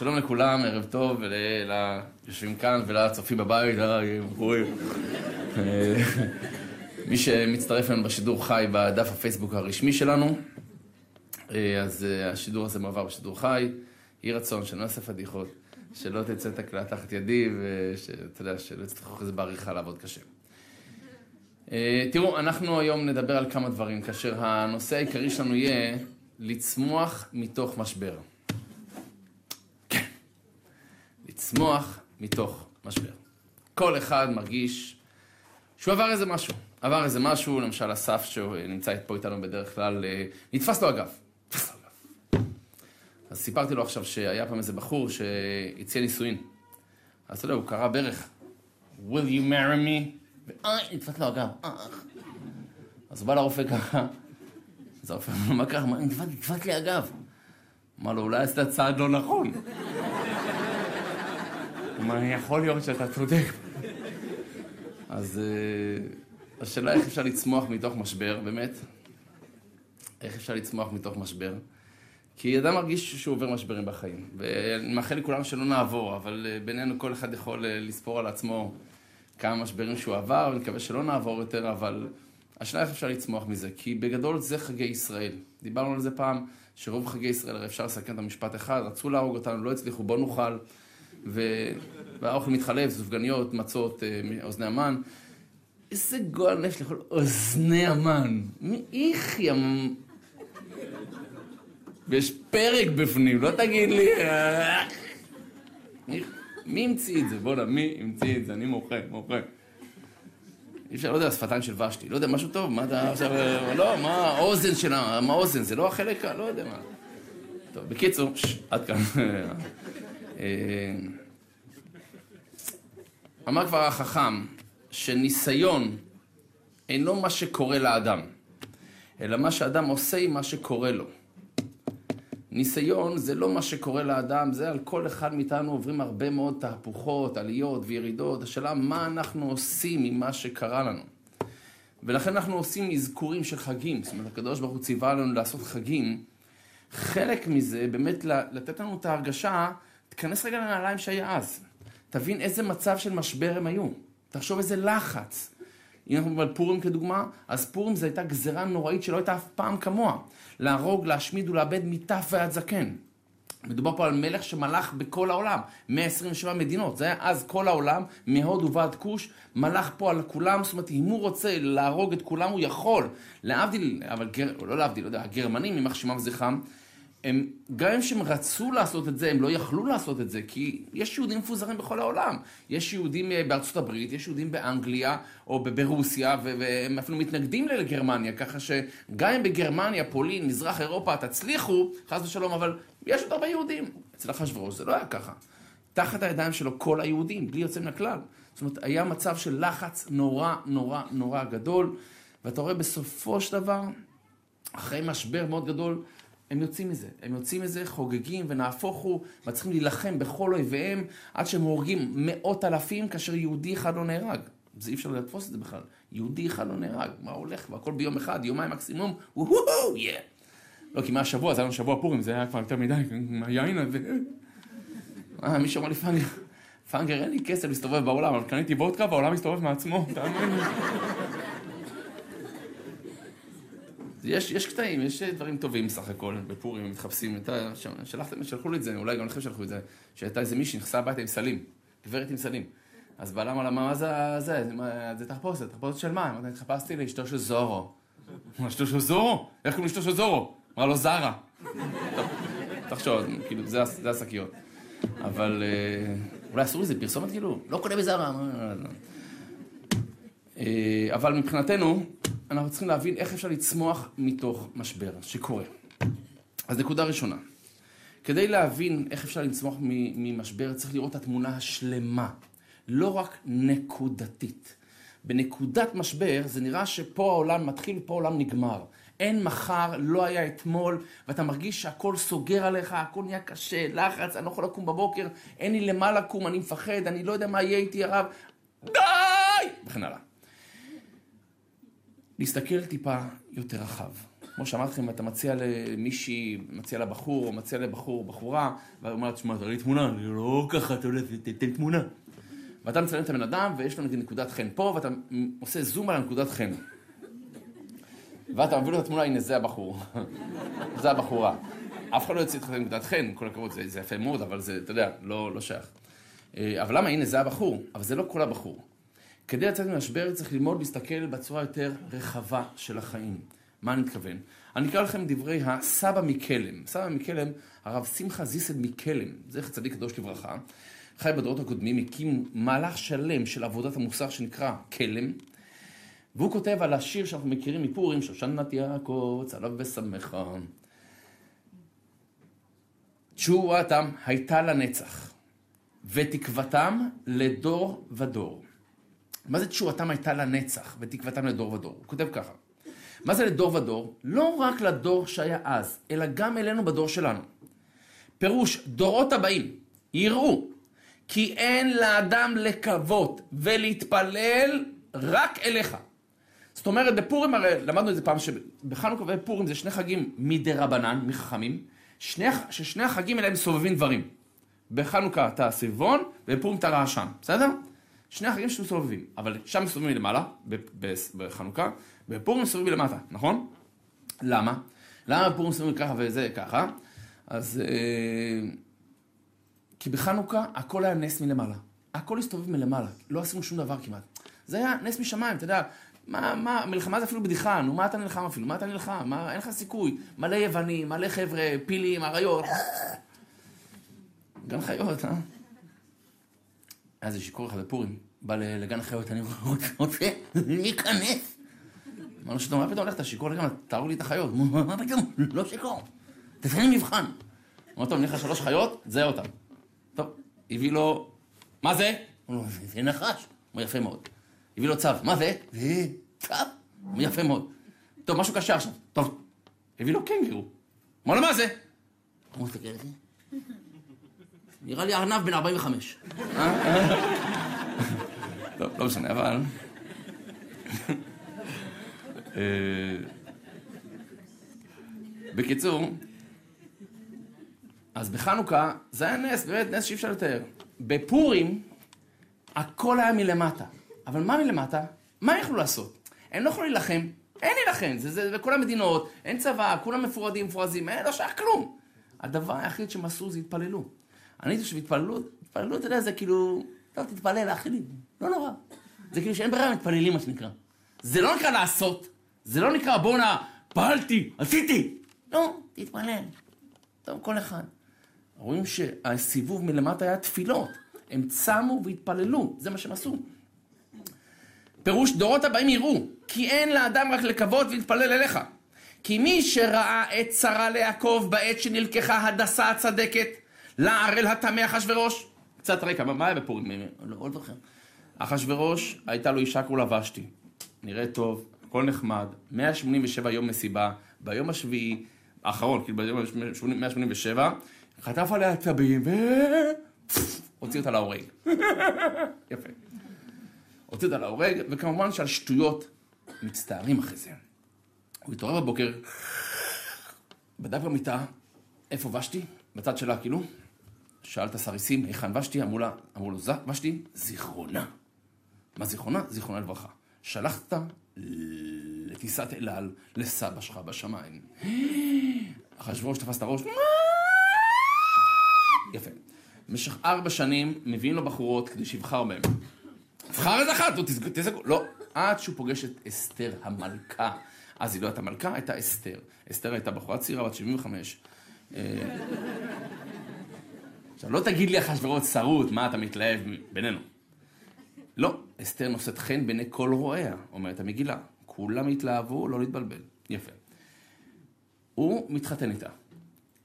שלום לכולם, ערב טוב, ליושבים כאן ולצופים בבית, אה, מי שמצטרף אלינו בשידור חי בדף הפייסבוק הרשמי שלנו, אה, אז אה, השידור הזה מועבר בשידור חי. יהי רצון שלא נעשה פדיחות, שלא תצא תקלה תחת ידי, ושאתה יודע, שלא יצטרכו אחרי זה בעריכה לעבוד קשה. תראו, אנחנו היום נדבר על כמה דברים, כאשר הנושא העיקרי שלנו יהיה לצמוח מתוך משבר. לצמוח מתוך משבר. כל אחד מרגיש שהוא עבר איזה משהו. עבר איזה משהו, למשל אסף שנמצא פה איתנו בדרך כלל, אה, נתפס לו הגב. אז סיפרתי לו עכשיו שהיה פעם איזה בחור שהציע נישואין. אז אתה יודע, הוא קרא ברך, will you marry me? ואוי, נתפס לו הגב. אז הוא בא לרופא ככה, אז הרופא אמר לו, מה קרה? נתפס לי הגב. אמר לו, אולי עשית צעד לא נכון. יכול להיות שאתה צודק. אז אה, השאלה איך אפשר לצמוח מתוך משבר, באמת? איך אפשר לצמוח מתוך משבר? כי אדם מרגיש שהוא עובר משברים בחיים, ואני מאחל לכולם שלא נעבור, אבל אה, בינינו כל אחד יכול אה, לספור על עצמו כמה משברים שהוא עבר, ואני מקווה שלא נעבור יותר, אבל השאלה איך אפשר לצמוח מזה, כי בגדול זה חגי ישראל. דיברנו על זה פעם, שרוב חגי ישראל, הרי אפשר לסכם את המשפט אחד, רצו להרוג אותנו, לא הצליחו, בוא נאכל. והאוכל מתחלף, סופגניות, מצות, אה, אוזני המן. איזה גועל נפש לאכול אוזני המן. מי איכי המ... ויש פרק בפנים, לא תגיד לי... מי המציא את זה? בוא'נה, מי המציא את זה? אני מוחה, מוחה. אי אפשר, לא יודע, שפתיים של ושתי, לא יודע, משהו טוב, מה אתה עכשיו, אה, לא, מה האוזן שלה, מה האוזן, זה לא החלק, לא יודע מה. טוב, בקיצור, עד כאן. אמר כבר החכם שניסיון אינו מה שקורה לאדם, אלא מה שאדם עושה עם מה שקורה לו. ניסיון זה לא מה שקורה לאדם, זה על כל אחד מאיתנו עוברים הרבה מאוד תהפוכות, עליות וירידות. השאלה מה אנחנו עושים עם מה שקרה לנו. ולכן אנחנו עושים אזכורים של חגים. זאת אומרת, הקדוש ברוך הוא ציווה לנו לעשות חגים. חלק מזה, באמת לתת לנו את ההרגשה, תיכנס רגע לנעליים שהיה אז. תבין איזה מצב של משבר הם היו. תחשוב איזה לחץ. אם אנחנו על פורים כדוגמה, אז פורים זו הייתה גזרה נוראית שלא הייתה אף פעם כמוה. להרוג, להשמיד ולאבד מטף ועד זקן. מדובר פה על מלך שמלך בכל העולם, 127 מדינות, זה היה אז כל העולם, מהודו ועד כוש, מלך פה על כולם, זאת אומרת, אם הוא רוצה להרוג את כולם, הוא יכול. להבדיל, אבל גר, לא להבדיל, לא יודע, הגרמנים, יימח שמם וזכרם, הם, גם אם שהם רצו לעשות את זה, הם לא יכלו לעשות את זה, כי יש יהודים מפוזרים בכל העולם. יש יהודים אה, בארצות הברית, יש יהודים באנגליה או ברוסיה, והם אפילו מתנגדים לגרמניה, ככה שגם אם בגרמניה, פולין, מזרח אירופה תצליחו, חס ושלום, אבל יש עוד הרבה יהודים. אצל אחשוורוש זה לא היה ככה. תחת הידיים שלו כל היהודים, בלי יוצא מן הכלל. זאת אומרת, היה מצב של לחץ נורא נורא נורא גדול, ואתה רואה בסופו של דבר, אחרי משבר מאוד גדול, הם יוצאים מזה, הם יוצאים מזה, חוגגים ונהפוך הוא, מצליחים להילחם בכל אויביהם, עד שהם הורגים מאות אלפים, כאשר יהודי אחד לא נהרג. זה אי אפשר לתפוס את זה בכלל. יהודי אחד לא נהרג, מה הולך? והכל ביום אחד, יומיים מקסימום, וואו, יא. לא, כי מהשבוע, זה היה לנו שבוע פורים, זה היה כבר יותר מדי, היין הזה. אה, מישהו לי פאנגר, פאנגר, אין לי כסף להסתובב בעולם, אבל קניתי וודקה והעולם מסתובב מעצמו, תאמין לי. יש, יש קטעים, יש דברים טובים סך הכל, בפורים, מתחפשים, אתה, שלחתם, שלחו לי את זה, אולי גם לכם שלחו את זה, שהייתה איזה מישהי נכנסה הביתה עם סלים, גברת עם סלים. אז בעלה אמר לה, מה זה, זה, זה תחפושת, תחפושת של מה? אמרתי, התחפשתי לאשתו של זורו. אמר, אשתו של זורו? איך קוראים לאשתו של זורו? אמרה לו, זרה. תחשוב, כאילו, זה השקיות. אבל אה, אולי אסור לזה פרסומת כאילו? לא קונה בזרה. אה, אבל מבחינתנו, אנחנו צריכים להבין איך אפשר לצמוח מתוך משבר שקורה. אז נקודה ראשונה, כדי להבין איך אפשר לצמוח ממשבר, צריך לראות את התמונה השלמה, לא רק נקודתית. בנקודת משבר זה נראה שפה העולם מתחיל ופה העולם נגמר. אין מחר, לא היה אתמול, ואתה מרגיש שהכל סוגר עליך, הכל נהיה קשה, לחץ, אני לא יכול לקום בבוקר, אין לי למה לקום, אני מפחד, אני לא יודע מה יהיה איתי הרב, די! וכן הלאה. להסתכל טיפה יותר רחב. כמו שאמרתי לכם, אתה מציע למישהי, מציע לבחור, או מציע לבחור, בחורה, והיא אומרת, שמע, תראה לי תמונה, אני לא ככה, אתה יודע, תתן תמונה. ואתה מצלם את הבן אדם, ויש לו נגיד נקודת חן פה, ואתה עושה זום על הנקודת חן. ואתה מביא לו את התמונה, הנה, זה הבחור. זה הבחורה. אף אחד לא יוצא איתך נקודת חן, כל הכבוד, זה, זה יפה מאוד, אבל זה, אתה יודע, לא, לא שייך. אה, אבל למה? הנה, זה הבחור, אבל זה לא כל הבחור. כדי לצאת ממשבר צריך ללמוד להסתכל בצורה יותר רחבה של החיים. מה אני מתכוון? אני אקרא לכם דברי הסבא מקלם. סבא מקלם, הרב שמחה זיסד מקלם, זכר צדיק קדוש לברכה, חי בדורות הקודמים, הקים מהלך שלם של עבודת המוסר שנקרא כלם, והוא כותב על השיר שאנחנו מכירים מפורים, שושנת יעקב, צלב ושמחה. תשועתם הייתה לנצח, ותקוותם לדור ודור. מה זה תשועתם הייתה לנצח, ותקוותם לדור ודור? הוא כותב ככה. מה זה לדור ודור? לא רק לדור שהיה אז, אלא גם אלינו בדור שלנו. פירוש, דורות הבאים יראו כי אין לאדם לקוות ולהתפלל רק אליך. זאת אומרת, בפורים הרי, למדנו את זה פעם, שבחנוכה ופורים זה שני חגים מדי רבנן, מחכמים, שני, ששני החגים האלה הם סובבים דברים. בחנוכה אתה הסביבון, ובפורים אתה רעשן, בסדר? שני החגים שמסובבים, אבל שם מסובבים מלמעלה, בחנוכה, בפורים מסובבים מלמטה, נכון? למה? למה בפורים מסובבים ככה וזה ככה? אז... אה, כי בחנוכה הכל היה נס מלמעלה. הכל הסתובב מלמעלה, לא עשינו שום דבר כמעט. זה היה נס משמיים, אתה יודע, מה, מה, מלחמה זה אפילו בדיחה, נו, מה אתה נלחם אפילו? מה אתה נלחם? מה, אין לך סיכוי. מלא יוונים, מלא חבר'ה, פילים, אריות. גן חיות, אה? היה איזה שיכור אחד בפורים, בא לגן חיות, אני רוצה להיכנס. אמרנו שאתה מה פתאום הולך, אתה שיכור לגמרי, תארו לי את החיות. מה פתאום? לא שיכור. תתן לי מבחן. אמרתי לו, אני לך שלוש חיות, תזהה אותן. טוב, הביא לו, מה זה? הוא אומר, זה נחש. הוא יפה מאוד. הביא לו צו, מה זה? זה צו. הוא יפה מאוד. טוב, משהו קשה עכשיו. טוב, הביא לו קנגרו. אמר לו, מה זה? הוא מסתכל על זה. נראה לי ארנב בן 45. טוב, לא משנה, אבל... אה, בקיצור, אז בחנוכה זה היה נס, באמת נס שאי אפשר לתאר. בפורים הכל היה מלמטה. אבל מה מלמטה? מה יכלו לעשות? הם לא יכלו להילחם, אין להילחם, זה, זה בכל המדינות, אין צבא, כולם מפורדים, מפורזים, אין, לא שייך כלום. הדבר היחיד שהם עשו זה התפללו. אני חושב שהתפללו, התפללו, אתה יודע, זה כאילו, טוב, תתפלל, אחי, לא נורא. זה כאילו שאין ברירה, מתפללים, מה שנקרא. זה לא נקרא לעשות, זה לא נקרא בואנה, פעלתי, עשיתי. לא, תתפלל. טוב, כל אחד. רואים שהסיבוב מלמטה היה תפילות. הם צמו והתפללו, זה מה שהם עשו. פירוש דורות הבאים יראו, כי אין לאדם רק לקוות ולהתפלל אליך. כי מי שראה את שרה ליעקב בעת שנלקחה הדסה הצדקת, לערל הטמא אחשורוש. קצת רקע, מה היה בפורים? לא, זוכר. אחשורוש, הייתה לו אישה קראו לה ושתי. נראה טוב, הכל נחמד, 187 יום מסיבה, ביום השביעי, האחרון, כאילו ביום 187, חטף עליה צבים ו... הוציא אותה להורג. יפה. הוציא אותה להורג, וכמובן שעל שטויות מצטערים אחרי זה. הוא התעורר בבוקר, בדק במיטה, איפה ושתי? בצד שלה כאילו. שאל את הסריסים, היכן ושתי? אמרו לה, אמרו לו, ושתי, זיכרונה. מה זיכרונה? זיכרונה לברכה. שלחת לטיסת אל על לסבא שלך בשמיים. אחשוורוש תפס את הראש, יפה. במשך ארבע שנים מביאים לו בחורות כדי שיבחר בהן. תבחר איזה אחת, תזכו, לא. עד שהוא פוגש את אסתר המלכה. אז היא לא הייתה מלכה, הייתה אסתר. אסתר הייתה בחורה צעירה, בת 75. עכשיו, לא תגיד לי אחשוורוש שרוט, מה אתה מתלהב בינינו. לא, אסתר נושאת חן בעיני כל רואיה, אומרת המגילה. כולם התלהבו, לא להתבלבל. יפה. הוא מתחתן איתה.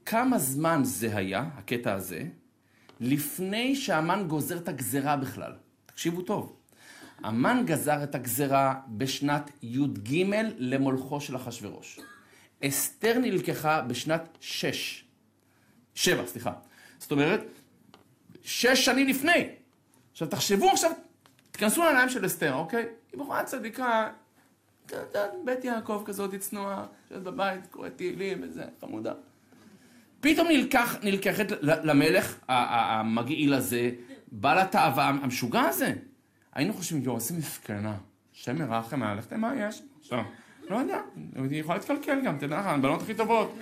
כמה זמן זה היה, הקטע הזה, לפני שהמן גוזר את הגזרה בכלל? תקשיבו טוב. המן גזר את הגזרה בשנת י"ג למולכו של אחשורוש. אסתר נלקחה בשנת שש. שבע, סליחה. זאת אומרת, שש שנים לפני. עכשיו, תחשבו עכשיו, תיכנסו לעיניים של אסתר, אוקיי? היא בחורה צדיקה, בית יעקב כזאת צנועה, שאת בבית, קוראת תהילים וזה, חמודה. פתאום נלקח, נלקחת למלך המגעיל הזה, בעל התאווה המשוגע הזה. היינו חושבים, יואו, איזה מסכנה. שם מרחם היה ללכת, מה יש? עכשיו, לא יודע, היא יכולה להתקלקל גם, תדע לך, הבנות הכי טובות.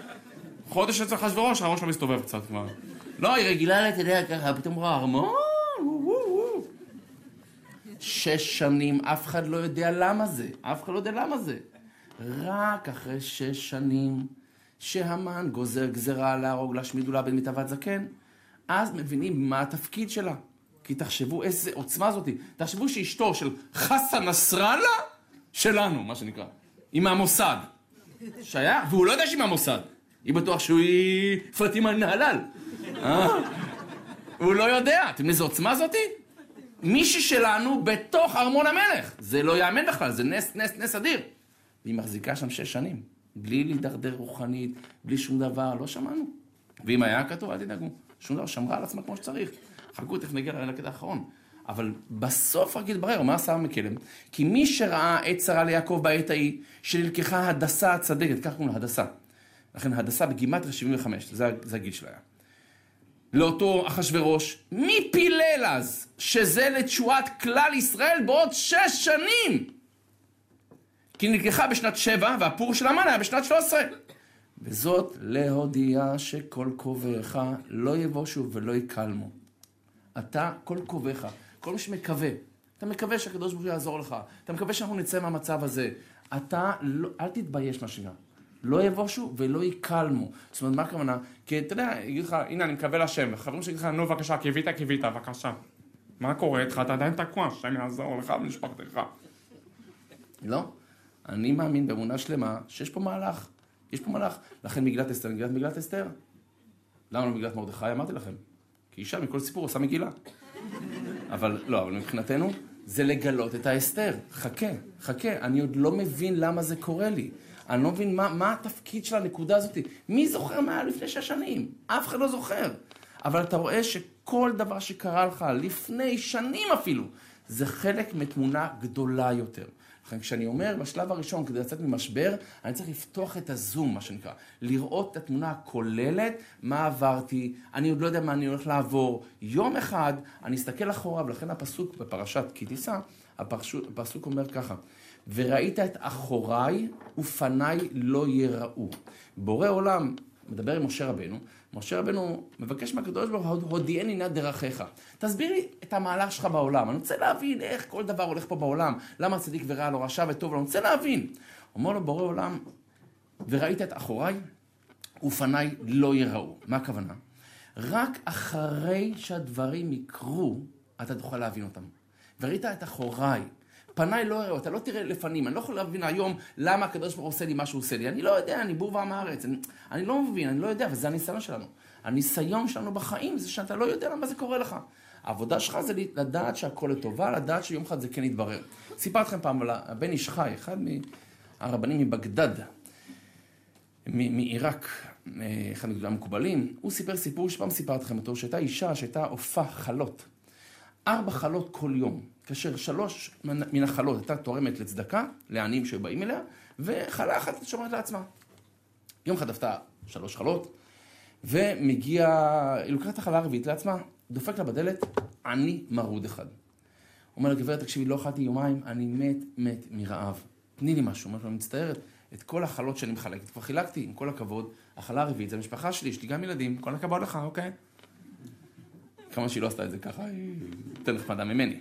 חודש אצל אחשוורוש, הראש לא מסתובב קצת כבר. לא, היא רגילה, אתה יודע, ככה, פתאום רואה ארמון, שש שנים, אף אחד לא יודע למה זה. אף אחד לא יודע למה זה. רק אחרי שש שנים שהמן גוזר גזרה להרוג, להשמיד ולאבד מתאוות זקן, אז מבינים מה התפקיד שלה. כי תחשבו איזה עוצמה זאתי. תחשבו שאשתו של חסן נסראללה, שלנו, מה שנקרא, היא מהמוסד. שהיה, והוא לא יודע שהיא מהמוסד. היא בטוח שהוא היא פטימה נהלל. אה? הוא לא יודע. אתם איזה עוצמה זאתי? מישהי שלנו בתוך ארמון המלך. זה לא יאמן בכלל, זה נס, נס, נס אדיר. והיא מחזיקה שם שש שנים, בלי להידרדר רוחנית, בלי שום דבר, לא שמענו. ואם היה כתוב, אל תדאגו, שום דבר, שמרה על עצמה כמו שצריך. חכו, תכף נגיע לקטע האחרון. אבל בסוף רק יתברר, מה עשה המקלם? כי מי שראה עת שרה ליעקב בעת ההיא, שנלקחה הדסה הצדקת, כך קוראים לה הדסה. לכן הדסה בגימטריה 75, זה, זה הגיל שלה היה. לאותו אחשורוש, מי פילל אז שזה לתשועת כלל ישראל בעוד שש שנים? כי נלקחה בשנת שבע והפור של המן היה בשנת שלוש עשרה. וזאת להודיע שכל קובעך לא יבושו ולא יקלמו. אתה, כל קובעך, כל מי שמקווה, אתה מקווה שהקדוש ברוך הוא יעזור לך, אתה מקווה שאנחנו נצא מהמצב הזה. אתה, לא, אל תתבייש מה שנקרא. לא יבושו ולא יקלמו. זאת אומרת, מה הכוונה? כי אתה יודע, יגיד לך, הנה, אני מקווה לשם, וחברים שיגיד לך, נו, בבקשה, קיווית, קיווית, בבקשה. מה קורה איתך? אתה עדיין תקוע, השם יעזור לך ולמשפחתך. לא. אני מאמין באמונה שלמה שיש פה מהלך. יש פה מהלך. לכן מגילת אסתר, מגילת מגילת אסתר. למה לא מגילת מרדכי? אמרתי לכם. כי אישה מכל סיפור עושה מגילה. אבל לא, אבל מבחינתנו זה לגלות את האסתר. חכה, חכה, אני עוד לא מבין למה זה קורה לי. אני לא מבין מה, מה התפקיד של הנקודה הזאת. מי זוכר מה היה לפני שש שנים? אף אחד לא זוכר. אבל אתה רואה שכל דבר שקרה לך לפני שנים אפילו, זה חלק מתמונה גדולה יותר. לכן כשאני אומר בשלב הראשון, כדי לצאת ממשבר, אני צריך לפתוח את הזום, מה שנקרא. לראות את התמונה הכוללת, מה עברתי, אני עוד לא יודע מה אני הולך לעבור. יום אחד אני אסתכל אחורה, ולכן הפסוק בפרשת כי תישא, הפסוק אומר ככה, וראית את אחוריי ופניי לא יראו. בורא עולם מדבר עם משה רבנו, משה רבנו מבקש מהקדוש ברוך הוא, הודיעני נא דרכיך. תסביר לי את המהלך שלך בעולם. אני רוצה להבין איך כל דבר הולך פה בעולם. למה צדיק ורע לו, רשע וטוב לו, אני רוצה להבין. אומר לו בורא עולם, וראית את אחוריי ופניי לא יראו. מה הכוונה? רק אחרי שהדברים יקרו, אתה תוכל להבין אותם. וראית את אחוריי, פניי לא יראו, אתה לא תראה לפנים. אני לא יכול להבין היום למה הקדוש ברוך הוא עושה לי מה שהוא עושה לי. אני לא יודע, אני בור ועם הארץ. אני, אני לא מבין, אני לא יודע, וזה הניסיון שלנו. הניסיון שלנו בחיים זה שאתה לא יודע למה זה קורה לך. העבודה שלך זה לדעת שהכל לטובה, לדעת שיום אחד זה כן יתברר. סיפרתי לכם פעם על הבן איש חי, אחד מהרבנים מבגדד, מעיראק, אחד מגדולי המקובלים, הוא סיפר סיפור שפעם סיפרתי לכם אותו, שהייתה אישה שהייתה עופה חלות. ארבע חלות כל יום. כאשר שלוש מן החלות הייתה תורמת לצדקה, לעניים שבאים אליה, וחלה אחת שומרת לעצמה. יום אחד עפתה שלוש חלות, ומגיע, היא לוקחת את החלה הרביעית לעצמה, דופק לה בדלת, עני מרוד אחד. אומר לה, גברת, תקשיבי, לא אכלתי יומיים, אני מת, מת מרעב. תני לי משהו. אומרת לו, אני מצטערת, את כל החלות שאני מחלקת, כבר חילקתי, עם כל הכבוד, החלה הרביעית זה המשפחה שלי, יש לי גם ילדים, כל הכבוד לך, אוקיי? כמה שהיא לא עשתה את זה ככה, היא יותר נחמדה ממני.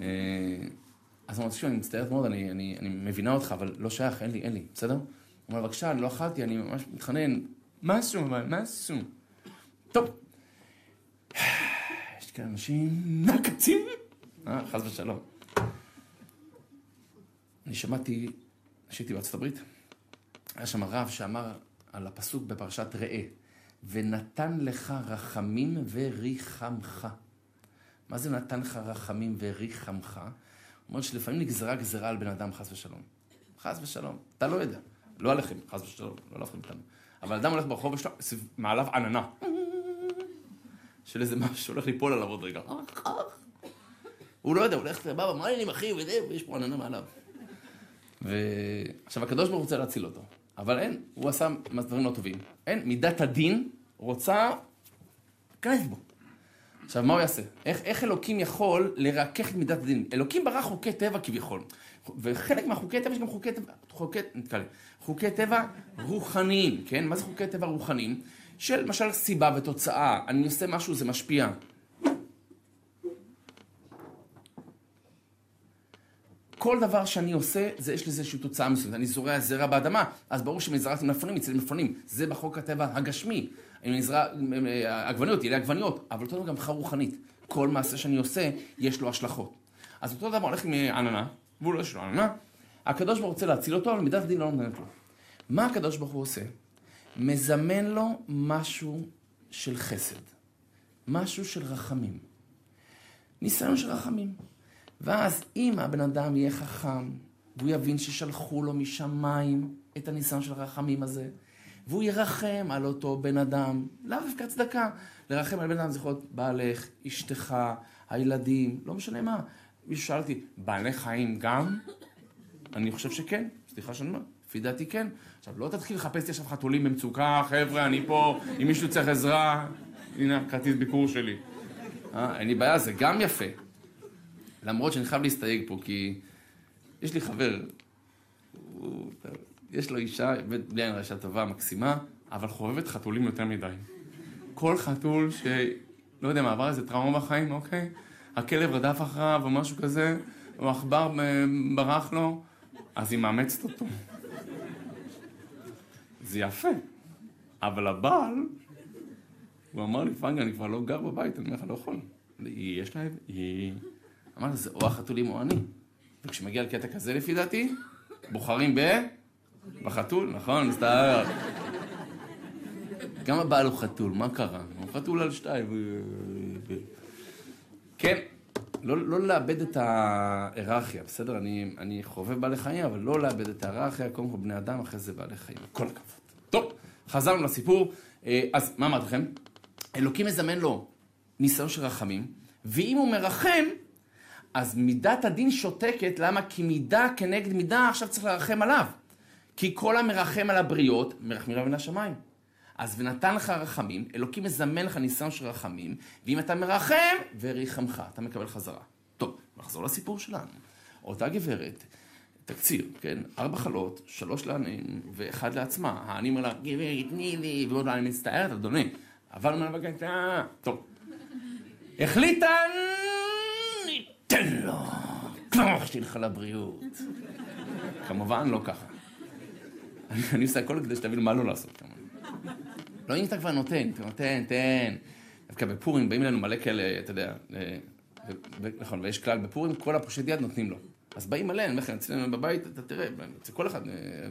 אה, אז הוא אומר, תקשיב, אני מצטערת מאוד, אני, אני, אני מבינה אותך, אבל לא שייך, אין לי, אין לי, בסדר? הוא אומר, בבקשה, אני לא אכלתי, אני ממש מתחנן, משהו, אבל משהו. טוב. יש כאלה אנשים נקצים, אה, חס ושלום. אני שמעתי, כשהייתי בארצות הברית, היה שם רב שאמר על הפסוק בפרשת ראה, ונתן לך רחמים וריחמך. מה זה נתן לך רחמים וריחמך? הוא אומר שלפעמים נגזרה גזרה על בן אדם, חס ושלום. חס ושלום. אתה לא יודע. לא עליכם, חס ושלום, לא עליכם איתנו. אבל אדם הולך ברחוב, יש לו מעליו עננה. של איזה משהו שהולך ליפול עליו עוד רגע. הוא לא יודע, הוא הולך, בא, מה העניינים אחי, וזה, ויש פה עננה מעליו. ועכשיו, הקדוש ברוך רוצה להציל אותו, אבל אין, הוא עשה דברים לא טובים. אין, מידת הדין רוצה, כנס בו. עכשיו, מה הוא יעשה? איך, איך אלוקים יכול לרכך את מידת הדין? אלוקים ברא חוקי טבע כביכול, וחלק מהחוקי טבע יש גם חוקי טבע, חוקי, נתקלה, חוקי טבע רוחניים, כן? מה זה חוקי טבע רוחניים? של למשל סיבה ותוצאה, אני עושה משהו, זה משפיע. כל דבר שאני עושה, זה יש לזה איזושהי תוצאה מסוימת. אני זורע זרע באדמה, אז ברור שאם זרעתי מלפונים, יצא מלפונים. זה בחוק הטבע הגשמי. זרע עגבניות, יהיה לי עגבניות, אבל אותו דבר גם מבחינה רוחנית. כל מעשה שאני עושה, יש לו השלכות. אז אותו דבר הולך עם עננה, והוא לא יש לו עננה, הקדוש ברוך הוא רוצה להציל אותו, אבל מידת הדין לא נותנת לו. מה הקדוש ברוך הוא עושה? מזמן לו משהו של חסד, משהו של רחמים. ניסיון של רחמים. ואז אם הבן אדם יהיה חכם, והוא יבין ששלחו לו משמיים את הניסיון של הרחמים הזה, והוא ירחם על אותו בן אדם, לאו דווקא צדקה, לרחם על בן אדם זה יכול להיות בעלך, אשתך, הילדים, לא משנה מה. מישהו שאל אותי, בעלי חיים גם? אני חושב שכן, סליחה שאני אומר, לפי דעתי כן. עכשיו, לא תתחיל לחפש לי עכשיו חתולים במצוקה, חבר'ה, אני פה, אם מישהו צריך עזרה, הנה כרטיס ביקור שלי. אה, אין לי בעיה, זה גם יפה. למרות שאני חייב להסתייג פה, כי יש לי חבר, הוא, יש לו אישה, בלי עין אישה טובה, מקסימה, אבל חובבת חתולים יותר מדי. כל חתול ש... לא יודע מה, עבר איזה טראומה בחיים, אוקיי? הכלב רדף אחריו או משהו כזה, או עכבר ברח לו, אז היא מאמצת אותו. זה יפה, אבל הבעל, הוא אמר לי, פנגה, אני כבר לא גר בבית, אני אומר לך, לא יכול. יש לה... היא... אמרתי, זה או החתולים או אני. וכשמגיע לקטע כזה, לפי דעתי, בוחרים ב... בחתול, נכון? מסתער. גם הבעל הוא חתול, מה קרה? הוא חתול על שתיים. כן, לא, לא לאבד את ההיררכיה, בסדר? אני, אני חובב בעלי חיים, אבל לא לאבד את ההיררכיה, קודם כל בני אדם, אחרי זה בעלי חיים. כל הכבוד. טוב, חזרנו לסיפור. אה, אז מה אמרתי לכם? אלוקים מזמן לו ניסיון של רחמים, ואם הוא מרחם, אז מידת הדין שותקת, למה? כי מידה כנגד מידה עכשיו צריך לרחם עליו. כי כל המרחם על הבריות, מרחמים עליו מן השמיים. אז ונתן לך רחמים, אלוקים מזמן לך ניסיון של רחמים, ואם אתה מרחם, וריחמך, אתה מקבל חזרה. טוב, נחזור לסיפור שלנו. אותה גברת, תקציר, כן? ארבע חלות, שלוש לעניים, ואחד לעצמה. העני אומר לה, גברת, תני לי, ועוד אני מצטערת, אדוני. אבל מה בבקשה, טוב. החליטה, ניתן לו, כבר שתלך לבריאות. כמובן, לא ככה. אני עושה הכל כדי שתבינו מה לא לעשות. לא, אם אתה כבר נותן, אתה נותן, תן. דווקא בפורים באים אלינו מלא כאלה, אתה יודע, נכון, ויש כלל בפורים, כל הפושט יד נותנים לו. אז באים אומר לכם, אצלנו בבית, אתה תראה, אצל כל אחד,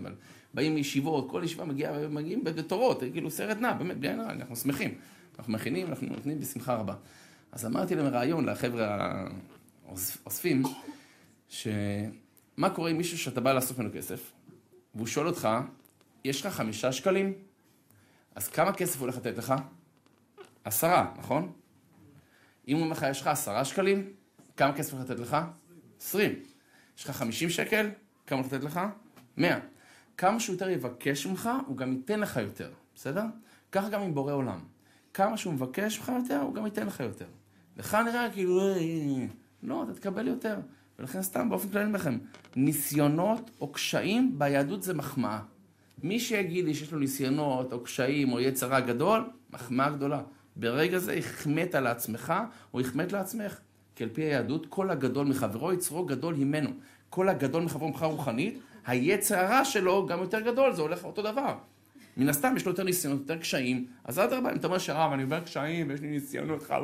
אבל באים מישיבות, כל ישיבה מגיעה, מגיעים בתורות, כאילו סרט נע, באמת, בלי עין אנחנו שמחים. אנחנו מכינים, אנחנו נותנים בשמחה רבה. אז אמרתי להם רעיון לחבר'ה האוספים, שמה קורה עם מישהו שאתה בא לאסוף ממנו כסף, והוא שואל אותך, יש לך חמישה שקלים? אז כמה כסף הוא הולך לתת לך? עשרה, נכון? אם הוא אומר לך, יש לך עשרה שקלים, כמה כסף הוא הולך לתת לך? עשרים. יש לך חמישים שקל, כמה הוא הולך לתת לך? מאה. כמה שהוא יותר יבקש ממך, הוא גם ייתן לך יותר, בסדר? ככה גם עם בורא עולם. כמה שהוא מבקש ממך יותר, הוא גם ייתן לך יותר. לך נראה כאילו, אה, אה, לא, אתה תקבל יותר. ולכן סתם באופן כללי לכם, ניסיונות או קשיים ביהדות זה מחמאה. מי שיגיד לי שיש לו ניסיונות או קשיים או יצר רע גדול, מחמאה גדולה. ברגע זה החמאת לעצמך או החמאת לעצמך. כי על פי היהדות, כל הגדול מחברו יצרו גדול הימנו. כל הגדול מחברו מבחינה רוחנית, היצר הרע שלו גם יותר גדול, זה הולך אותו דבר. מן הסתם יש לו יותר ניסיונות, יותר קשיים, אז אדרבה, אם אתה אומר שרב, אני עובר קשיים ויש לי ניסיונות וחד.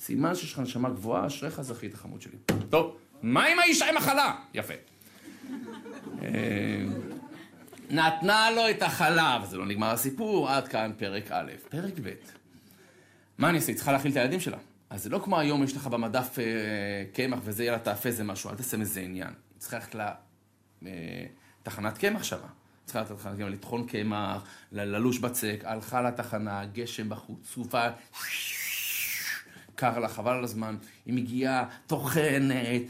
סימן שיש לך נשמה גבוהה, אשריך זכית חמוד שלי. טוב, מה עם האישה עם החלה? יפה. אה, נתנה לו את החלב, זה לא נגמר הסיפור, עד כאן פרק א'. פרק ב'. מה אני אעשה? היא צריכה להאכיל את הילדים שלה. אז זה לא כמו היום, יש לך במדף אה, קמח וזה, יאללה, תאפה זה משהו, אל תעשה מזה עניין. היא צריכה ללכת לתחנת אה, קמח שמה. צריכה ללכת לתחנת קמח, לטחון קמח, ללוש בצק, הלכה לתחנה, גשם בחוץ, צרופה, קר לה, חבל על הזמן, היא מגיעה, טוחנת,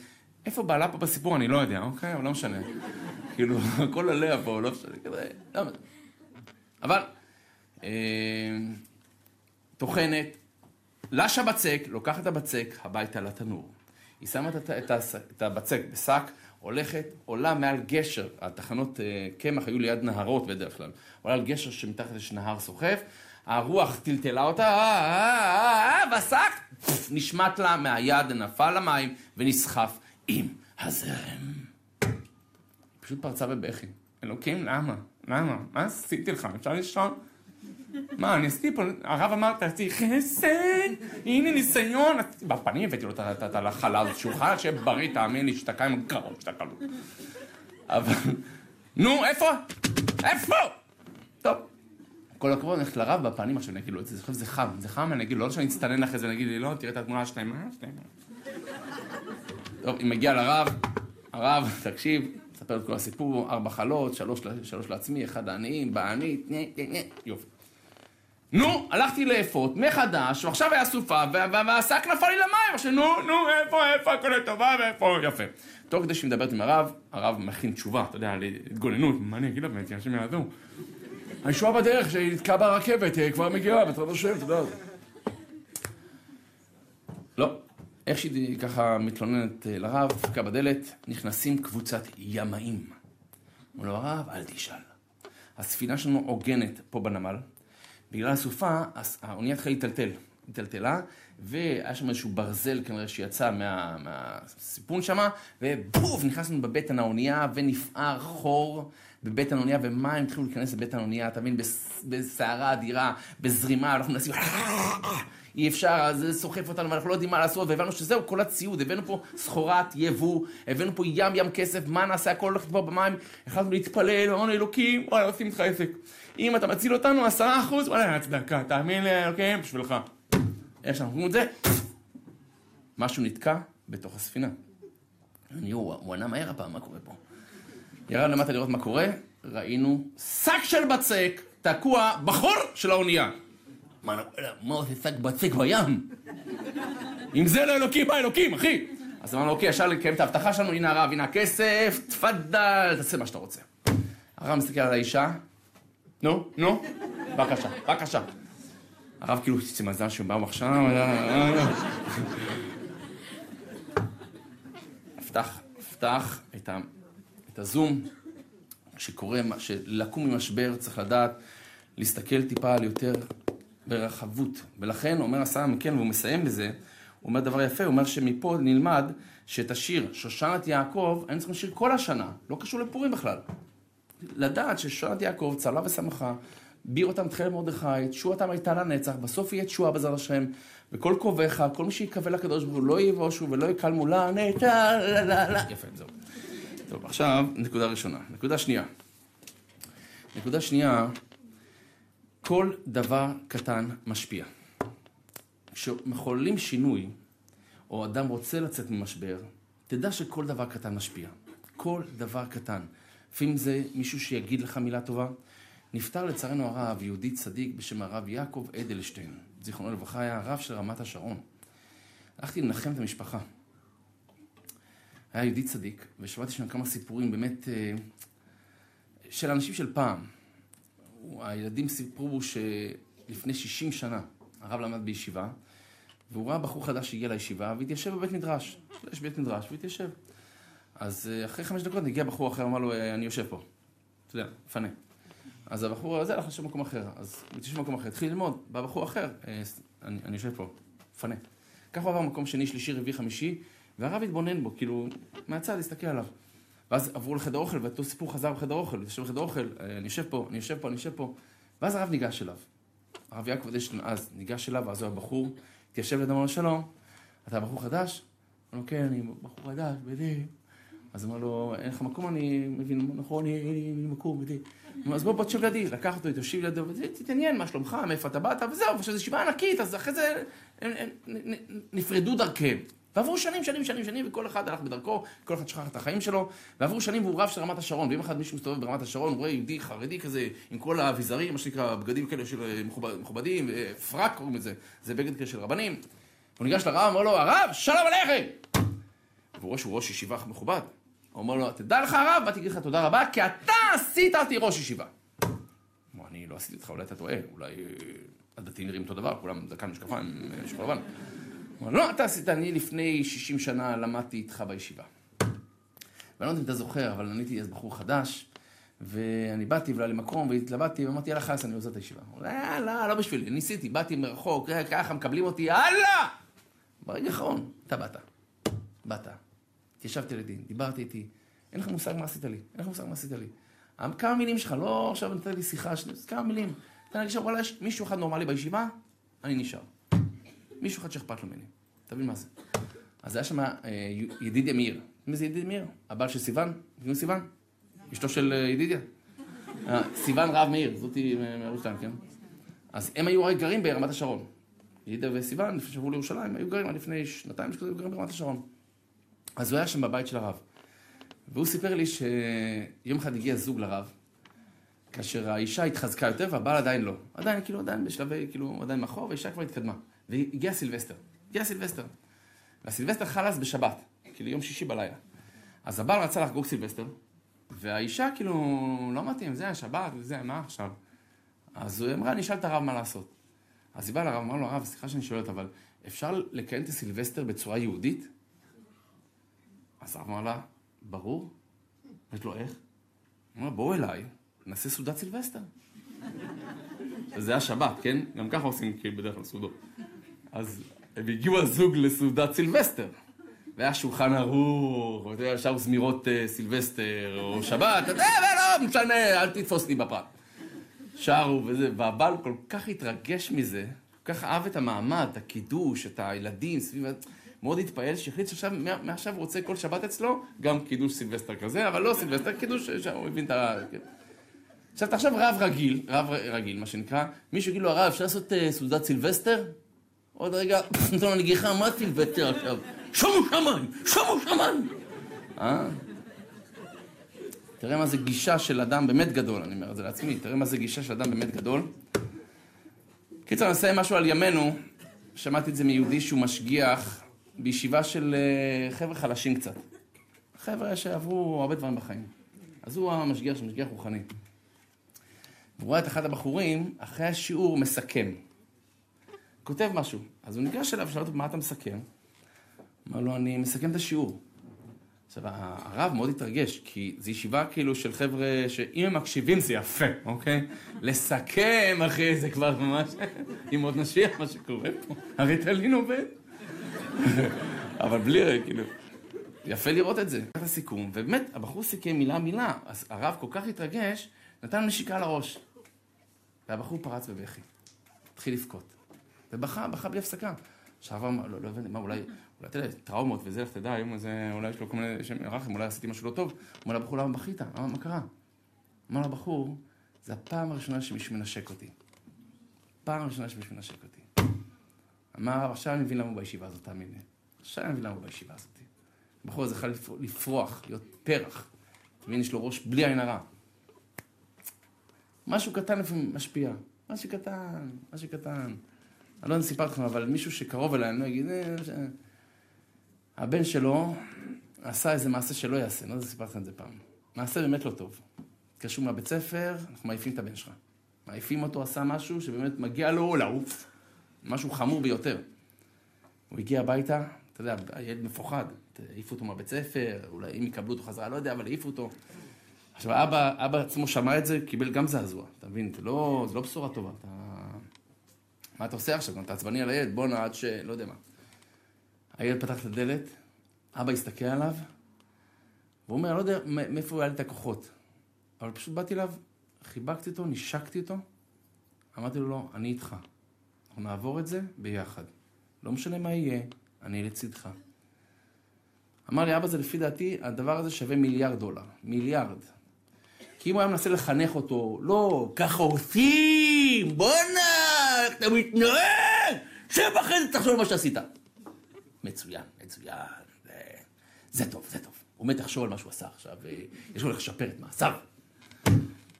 איפה בעלה פה בסיפור? אני לא יודע, אוקיי? אבל לא משנה. כאילו, הכל עליה פה, לא משנה, למה? אבל, אה, טוחנת, לשה בצק, לוקחת את הבצק הביתה לתנור. היא שמה את, את, הבצק בשק, הולכת, עולה מעל גשר, התחנות אה, קמח היו ליד נהרות בדרך כלל, עולה על גשר שמתחת יש נהר סוחף, הרוח טלטלה אותה, אה, והשק נשמט לה מהיד, נפל למים ונסחף עם הזרם. פשוט פרצה בבכי. אלוקים, למה? למה? מה עשיתי לך? אפשר לישון? מה, אני עשיתי פה, הרב אמר, תעשי חסד, הנה ניסיון. בפנים הבאתי לו את החלל, שהוא חלל שיהיה בריא, תאמין לי, שתקע עם גרון, שתקע לו. אבל, נו, איפה? איפה? כל הכבוד, אני הולכת לרב בפנים עכשיו, אני אגיד לו, זה זה חם, זה חם, אני אגיד לו, לא שאני אצטנן אחרי זה, אני אגיד לי, לא, תראה את התמונה? שלהם. טוב, היא מגיעה לרב, הרב, תקשיב, מספר את כל הסיפור, ארבע חלות, שלוש, שלוש לעצמי, אחד העניים, בענית, יופי. נו, הלכתי לאפות מחדש, ועכשיו היה סופה, והשק נפל לי למים, עכשיו נו, נו, איפה, איפה, הכל לטובה, ואיפה, יפה. תוך כדי שהיא מדברת עם הרב, הרב מכין תשובה, אתה יודע, להתגוננות, מה אני אגיד לה באמת, אנשים יעזרו. הישועה בדרך, שהיא נתקעה ברכבת, היא כבר מגיעה, בעזרת השם, אתה יודע. לא, איך שהיא ככה מתלוננת אה, לרב, דפקה בדלת, נכנסים קבוצת ימאים. אמרו לו, הרב, אל תשאל. הספינה שלנו עוגנת פה בנמל, בגלל הסופה, האונייה התחילה להיטלטל. היטלטלה, והיה שם איזשהו ברזל כנראה שיצא מה, מהסיפון שמה, ובוף, נכנסנו בבטן האונייה, ונפער חור בבטן האונייה, ומים התחילו להיכנס לבטן האונייה, אתה מבין, בסערה אדירה, בזרימה, אנחנו מנסים... אי אפשר, זה סוחף אותנו ואנחנו לא יודעים מה לעשות, והבנו שזהו כל הציוד, הבאנו פה סחורת יבוא, הבאנו פה ים ים כסף, מה נעשה, הכל הולך כבר במים, החלטנו להתפלל, אמרנו אלוקים, וואלה, עושים איתך עסק. אם אתה מציל אותנו עשרה אחוז, וואלה, הצדקה, תאמין לי, אלוקים, בשבילך. איך שאנחנו רואים את זה, משהו נתקע בתוך הספינה. אני, הוא ענה מהר הפעם, מה קורה פה? ירד למטה לראות מה קורה, ראינו שק של בצק תקוע בחור של האונייה. מה, עושה שק בצק בים? אם זה לא אלוקים, מה אלוקים, אחי? אז אמרנו, אוקיי, ישר לקיים את ההבטחה שלנו, הנה הרב, הנה הכסף, תפאדל, תעשה מה שאתה רוצה. הרב מסתכל על האישה, נו, נו, בבקשה, בבקשה. הרב כאילו, זה מזל שהוא בא עכשיו, פתח, פתח את הזום, כשקורה, שלקום ממשבר צריך לדעת להסתכל טיפה על יותר ברחבות. ולכן אומר הסם כן, והוא מסיים בזה, הוא אומר דבר יפה, הוא אומר שמפה נלמד שאת השיר שושנת יעקב, היינו צריכים לשיר כל השנה, לא קשור לפורים בכלל. לדעת ששושנת יעקב צלה ושמחה, ביר אותם תחילה מרדכי, תשועתם הייתה לנצח, בסוף יהיה תשועה בעזרת השם, וכל קרוביך, כל מי שיקווה לקדוש ברוך הוא, לא יבושו ולא יקלמו לה. יפה, זהו. טוב, עכשיו, נקודה ראשונה. נקודה שנייה. נקודה שנייה, כל דבר קטן משפיע. כשמחוללים שינוי, או אדם רוצה לצאת ממשבר, תדע שכל דבר קטן משפיע. כל דבר קטן. לפעמים זה מישהו שיגיד לך מילה טובה. נפטר לצערנו הרב יהודי צדיק בשם הרב יעקב אדלשטיין, זיכרונו לברכה, היה הרב של רמת השרון. הלכתי לנחם את המשפחה. היה יהודי צדיק, ושמעתי שם כמה סיפורים באמת אה, של אנשים של פעם. הילדים סיפרו שלפני 60 שנה הרב למד בישיבה, והוא ראה בחור חדש שהגיע לישיבה והתיישב בבית מדרש. יש בית מדרש והתיישב. אז אה, אחרי חמש דקות הגיע בחור אחר, אמר לו, אה, אני יושב פה. אתה יודע, מפנה. אז הבחור הזה הלך לשם במקום אחר. אז הוא התיישב במקום אחר, התחיל ללמוד, בא בחור אחר, אני, אני יושב פה, מפנה. ככה הוא עבר מקום שני, שלישי, רביעי, חמישי, והרב התבונן בו, כאילו, מהצד, הסתכל עליו. ואז עברו לחדר אוכל, ואותו סיפור חזר בחדר אוכל, יושב בחדר אוכל, אני יושב פה, אני יושב פה, אני יושב פה. ואז הרב ניגש אליו. הרב יעקב אדלשטיין אז ניגש אליו, ואז הוא הבחור, התיישב לידו, אמר אתה בחור חדש? אמר לו, כן, אני בחור חדש, בדיוק. אז אמר לו, אין לך מקום, אני מבין, נכון, אין לי מקום, בדיוק. אז בוא, בוא תשב לידי, לקח אותו, תושיב לידו, ותתעניין מה שלומך, מאיפה אתה באת, וזהו, ושזו ישיבה ענקית, אז אחרי זה נפרדו דרכיהם. ועברו שנים, שנים, שנים, שנים, וכל אחד הלך בדרכו, כל אחד שכח את החיים שלו, ועברו שנים והוא רב של רמת השרון, ואם אחד מישהו מסתובב ברמת השרון, הוא רואה יהודי חרדי כזה, עם כל האביזרים, מה שנקרא, בגדים כאלה של אה, מכובדים, פרק קוראים לזה, זה בגד כזה של רבנים. הוא ניגש לרב, אמר לו, הרב, שלום עליכם! והוא רואה שהוא ראש ישיבה מכובד. הוא אומר לו, תדע לך הרב, באתי להגיד לך תודה רבה, כי אתה עשית אותי ראש ישיבה. הוא אומר, אני לא עשיתי אותך, אולי אתה טועה, אולי אה, הדתיים נראים אותו דבר, כולם זקן משקפיים, אה, שחור לבן. הוא אומר, לא, אתה עשית, אני לפני 60 שנה למדתי איתך בישיבה. ואני לא יודע אם אתה זוכר, אבל אני הייתי אז בחור חדש, ואני באתי ולא היה לי מקום, והתלבטתי, ואמרתי, יאללה חס, אני עוזב את הישיבה. הוא לא, לא, לא בשבילי, ניסיתי, באתי מרחוק, אה, ככה מקבלים אותי, יאללה! ברגע האחרון, אתה באת. באת. התיישבתי לדין, דיברתי איתי, אין לך מושג מה עשית לי, אין לך מושג מה עשית לי. כמה מילים שלך, לא עכשיו נתן לי שיחה, כמה מילים. אתה נגיד וואלה, יש מישהו אחד נורמלי בישיבה, אני נשאר. מישהו אחד שאכפת לו ממני. תבין מה זה. אז היה שם אה, ידידיה מאיר. מי זה ידידיה מאיר? הבעל של סיוון? מי סיוון? אשתו של אה, ידידיה. אה, סיוון רב מאיר, זאתי מערוץ 2, כן? אז הם היו הרי גרים ברמת השרון. ידידיה וסיוון, לפני שעברו לירושלים, היו גרים לפני שנתיים, היו גרים ברמת השרון. אז הוא היה שם בבית של הרב. והוא סיפר לי שיום אחד הגיע זוג לרב, כאשר האישה התחזקה יותר והבעל עדיין לא. עדיין, כאילו, עדיין בשלבי, כאילו, עדיין מאחור, והאישה כבר התקדמה. והגיע סילבסטר. הגיע סילבסטר. והסילבסטר חל אז בשבת, כאילו יום שישי בלילה. אז הבעל רצה לחגוג סילבסטר, והאישה כאילו, לא מתאים, זה השבת וזה, מה עכשיו? אז הוא אמרה, אני אשאל את הרב מה לעשות. אז היא באה לרב, אמר לו, הרב, סליחה שאני שואלת, אבל אפשר לקיים את הסילבסטר בצורה יהודית? אז הרב אמר לה, ברור. אמרת לו, איך? אמר, בואו אליי, נעשה סעודת סילבסטר. וזה היה שבת, כן? גם ככה עושים כאילו בדרך כלל סעודות. אז הם הגיעו הזוג לסעודת סילבסטר. והיה שולחן ערוך, ואתה יודע, שרו זמירות אה, סילבסטר, או שבת, אתה יודע, לא משנה, אל תתפוס לי בפרט. שרו וזה, והבעל כל כך התרגש מזה, כל כך אהב את המעמד, את הקידוש, את הילדים סביב... מאוד התפעל, שהחליט שעכשיו, מעכשיו הוא רוצה כל שבת אצלו, גם קידוש סילבסטר כזה, אבל לא סילבסטר, קידוש, הוא הבין את ה... כן. עכשיו תחשב רב רגיל, רב רגיל, מה שנקרא, מישהו יגיד לו, הרב, אפשר לעשות אה, סעודת סילבסטר? עוד רגע, נותן לו נגיחה, מה סילבסטר עכשיו? שומו שמיים, שומו שמיים! אה? תראה מה זה גישה של אדם באמת גדול, אני אומר את זה לעצמי, תראה מה זה גישה של אדם באמת גדול. קיצר, אני אסיים משהו על ימינו, שמעתי את זה מיהודי שהוא משגיח בישיבה של אה, חבר'ה חלשים קצת. חבר'ה שעברו הרבה דברים בחיים. אז הוא המשגיח של משגיח רוחני. והוא רואה את אחד הבחורים, אחרי השיעור מסכם. כותב משהו. אז הוא ניגש אליו ושאל אותו, מה אתה מסכם? אמר לו, אני מסכם את השיעור. עכשיו, הרב מאוד התרגש, כי זו ישיבה כאילו של חבר'ה שאם הם מקשיבים זה יפה, אוקיי? לסכם, אחי, זה כבר ממש עם עוד נשיח מה שקורה פה. הרי תלין עובד. אבל בלי, כאילו, יפה לראות את זה. את הסיכום, ובאמת, הבחור סיכם מילה מילה, אז הרב כל כך התרגש, נתן נשיקה לראש. והבחור פרץ בבכי, התחיל לבכות. ובכה, בכה בלי הפסקה. אמר, לא, לא הבנתי, מה, אולי, אולי, אתה יודע, טראומות וזה, לך תדע, היום הזה, אולי יש לו כל מיני שם רחם, אולי עשיתי משהו לא טוב. אמר לבחור, למה בכית? אמר, מה קרה? אמר לבחור, זה הפעם הראשונה שמישהו מנשק אותי. פעם ראשונה שמישהו מנשק אותי. אמר, עכשיו אני מבין למה הוא בישיבה הזאת, תאמין לי. עכשיו אני מבין למה הוא בישיבה הזאת. הבחור הזה יכול לפרוח, להיות פרח. אתה יש לו ראש בלי עין הרע. משהו קטן לפעמים משפיע. משהו קטן, משהו קטן. אני לא יודע אם סיפרתי לכם, אבל מישהו שקרוב אליי, אני לא אגיד, אה, הבן שלו עשה איזה מעשה שלא יעשה, אני לא יודע אם סיפרתי לכם את זה פעם. מעשה באמת לא טוב. התקשרו מהבית ספר, אנחנו מעיפים את הבן שלך. מעיפים אותו, עשה משהו שבאמת מגיע לו לעוף. משהו חמור ביותר. הוא הגיע הביתה, אתה יודע, הילד מפוחד, העיפו אותו מהבית ספר, אולי אם יקבלו אותו חזרה, לא יודע, אבל העיפו אותו. עכשיו, אבא, אבא עצמו שמע את זה, קיבל גם זעזוע, אתה מבין? זה לא, זה לא בשורה טובה. אתה... מה אתה עושה עכשיו? אתה עצבני על הילד, בואנה עד ש... לא יודע מה. הילד פתח את הדלת, אבא הסתכל עליו, והוא אומר, לא יודע מאיפה היה לי את הכוחות, אבל פשוט באתי אליו, חיבקתי אותו, נשקתי אותו, אמרתי לו, לא, אני איתך. אנחנו נעבור את זה ביחד. לא משנה מה יהיה, אני לצדך. אמר לי, אבא, זה לפי דעתי, הדבר הזה שווה מיליארד דולר. מיליארד. כי אם הוא היה מנסה לחנך אותו, לא, ככה עושים, בואנה, איך אתה מתנהג, שב אחרי זה, תחשוב על מה שעשית. מצוין, מצוין, זה, טוב, זה טוב. הוא מת לחשוב על מה שהוא עשה עכשיו, ויש לו לשפר את מעשיו.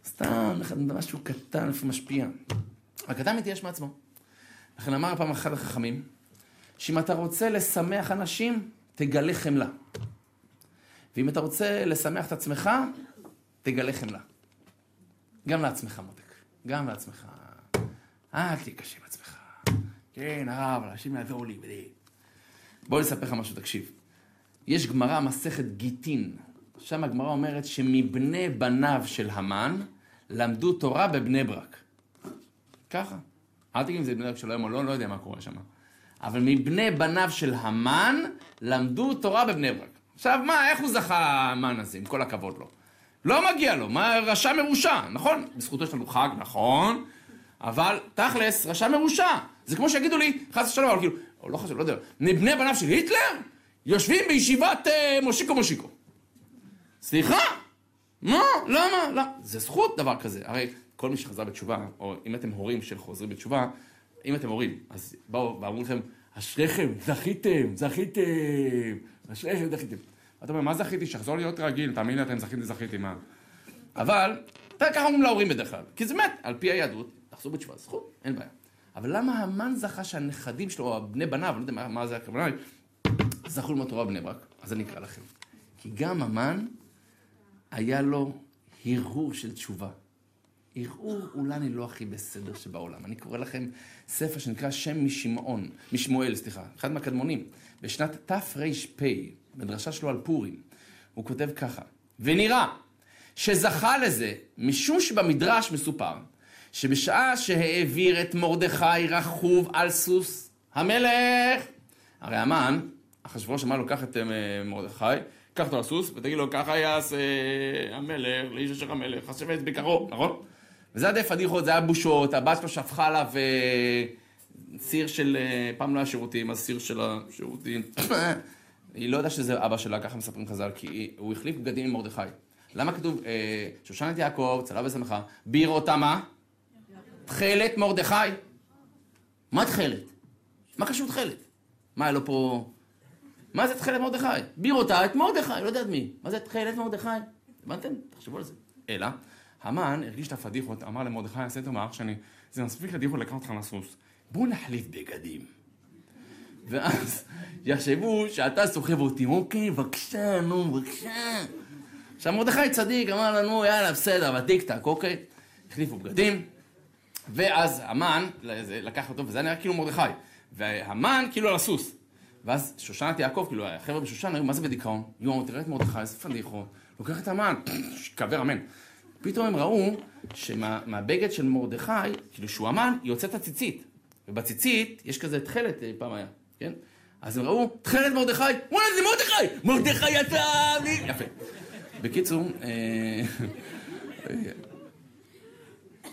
סתם, משהו קטן, לפעמים משפיע. הקטן מתייאש מעצמו. לכן אמר פעם אחד החכמים, שאם אתה רוצה לשמח אנשים, תגלה חמלה. ואם אתה רוצה לשמח את עצמך, תגלה חמלה. גם לעצמך, מותק. גם לעצמך. אל תהיה קשה עם עצמך. כן, הרב, אנשים יעזרו לי. בוא אני אספר לך משהו, תקשיב. יש גמרא, מסכת גיטין. שם הגמרא אומרת שמבני בניו של המן למדו תורה בבני ברק. ככה. אל תגיד אם זה בני ברק של היום או לא, לא יודע מה קורה שם. אבל מבני בניו של המן למדו תורה בבני ברק. עכשיו, מה, איך הוא זכה המן הזה, עם כל הכבוד לו? לא מגיע לו, מה, רשע מרושע, נכון? בזכותו יש לנו חג, נכון, אבל תכלס, רשע מרושע. זה כמו שיגידו לי, חס ושלום, אבל כאילו, לא חס לא יודע, מבני בניו של היטלר יושבים בישיבת אה, מושיקו מושיקו. סליחה? מה? למה? לא. זה זכות דבר כזה. הרי כל מי שחזר בתשובה, או אם אתם הורים של חוזרים בתשובה, אם אתם הורים, אז באו ואמרו לכם, אשריכם, זכיתם, זכיתם, אשריכם, זכיתם. אתה אומר, מה זכיתי? שיחזור להיות רגיל, תאמין לי, אתם זכיתי, זכיתי, מה? אבל, ככה אומרים להורים בדרך כלל. כי זה באמת, על פי היהדות, תחזור בתשובה, זכות, אין בעיה. אבל למה המן זכה שהנכדים שלו, או בני בניו, אני לא יודע מה, זה הכוונה, זכו ללמוד תורה בני ברק? אז אני אקרא לכם. כי גם המן, היה לו הרהור של תשובה. ערעור אולי אני לא הכי בסדר שבעולם. אני קורא לכם ספר שנקרא שם משמעון, משמואל, סליחה, אחד מהקדמונים, בשנת תר"פ, בדרשה שלו על פורים. הוא כותב ככה, ונראה שזכה לזה משום שבמדרש מסופר שבשעה שהעביר את מרדכי רכוב על סוס המלך, הרי המן, אחשוורוש אמר לו, קח את אה, מרדכי, קח אותו על סוס ותגיד לו, ככה יעשה המלך, לאיש אשר המלך, חשב את בקרו, נכון? וזה היה די פדיחות, זה היה בושות, הבת שלו שפכה עליו אה, סיר של, אה, פעם לא היה שירותים, אז סיר של השירותים. היא לא יודעה שזה אבא שלה, ככה מספרים חז"ל, כי הוא החליף בגדים עם מרדכי. למה כתוב, אה, שושנת יעקב, צלב ושמחה, בירותה מה? תכלת מרדכי. מה תכלת? מה קשור תכלת? מה, היה לו פה... מה זה תכלת מרדכי? בירותה את מרדכי, לא יודעת מי. מה זה תכלת מרדכי? הבנתם? תחשבו על זה. אלא, המן הרגיש את הפדיחות, אמר למרדכי, עשה טוב אח שאני, זה מספיק לדיחות לקחת אותך לסוס. בואו נחליף בגדים. ואז יחשבו שאתה סוחב אותי, אוקיי, בבקשה, נו, בבקשה. עכשיו מרדכי צדיק, אמר לנו, יאללה, בסדר, בטיקטק, אוקיי? החליפו בגדים, ואז המן לקח אותו, וזה נראה כאילו מרדכי. והמן כאילו על הסוס. ואז שושנת יעקב, כאילו, החבר'ה בשושן היו מה זה בדיכאון? יואו, תראה את מרדכי, איזה פדיחות. לוקח את המן, קבר אמן. פתאום הם ראו שמהבגד של מרדכי, כאילו שהוא אמן, יוצאת הציצית. ובציצית יש כזה תכלת, אה, פעם היה, כן? אז הם ראו, תכלת מרדכי, וואלה זה מרדכי! מרדכי יצא! יפה. בקיצור, אה,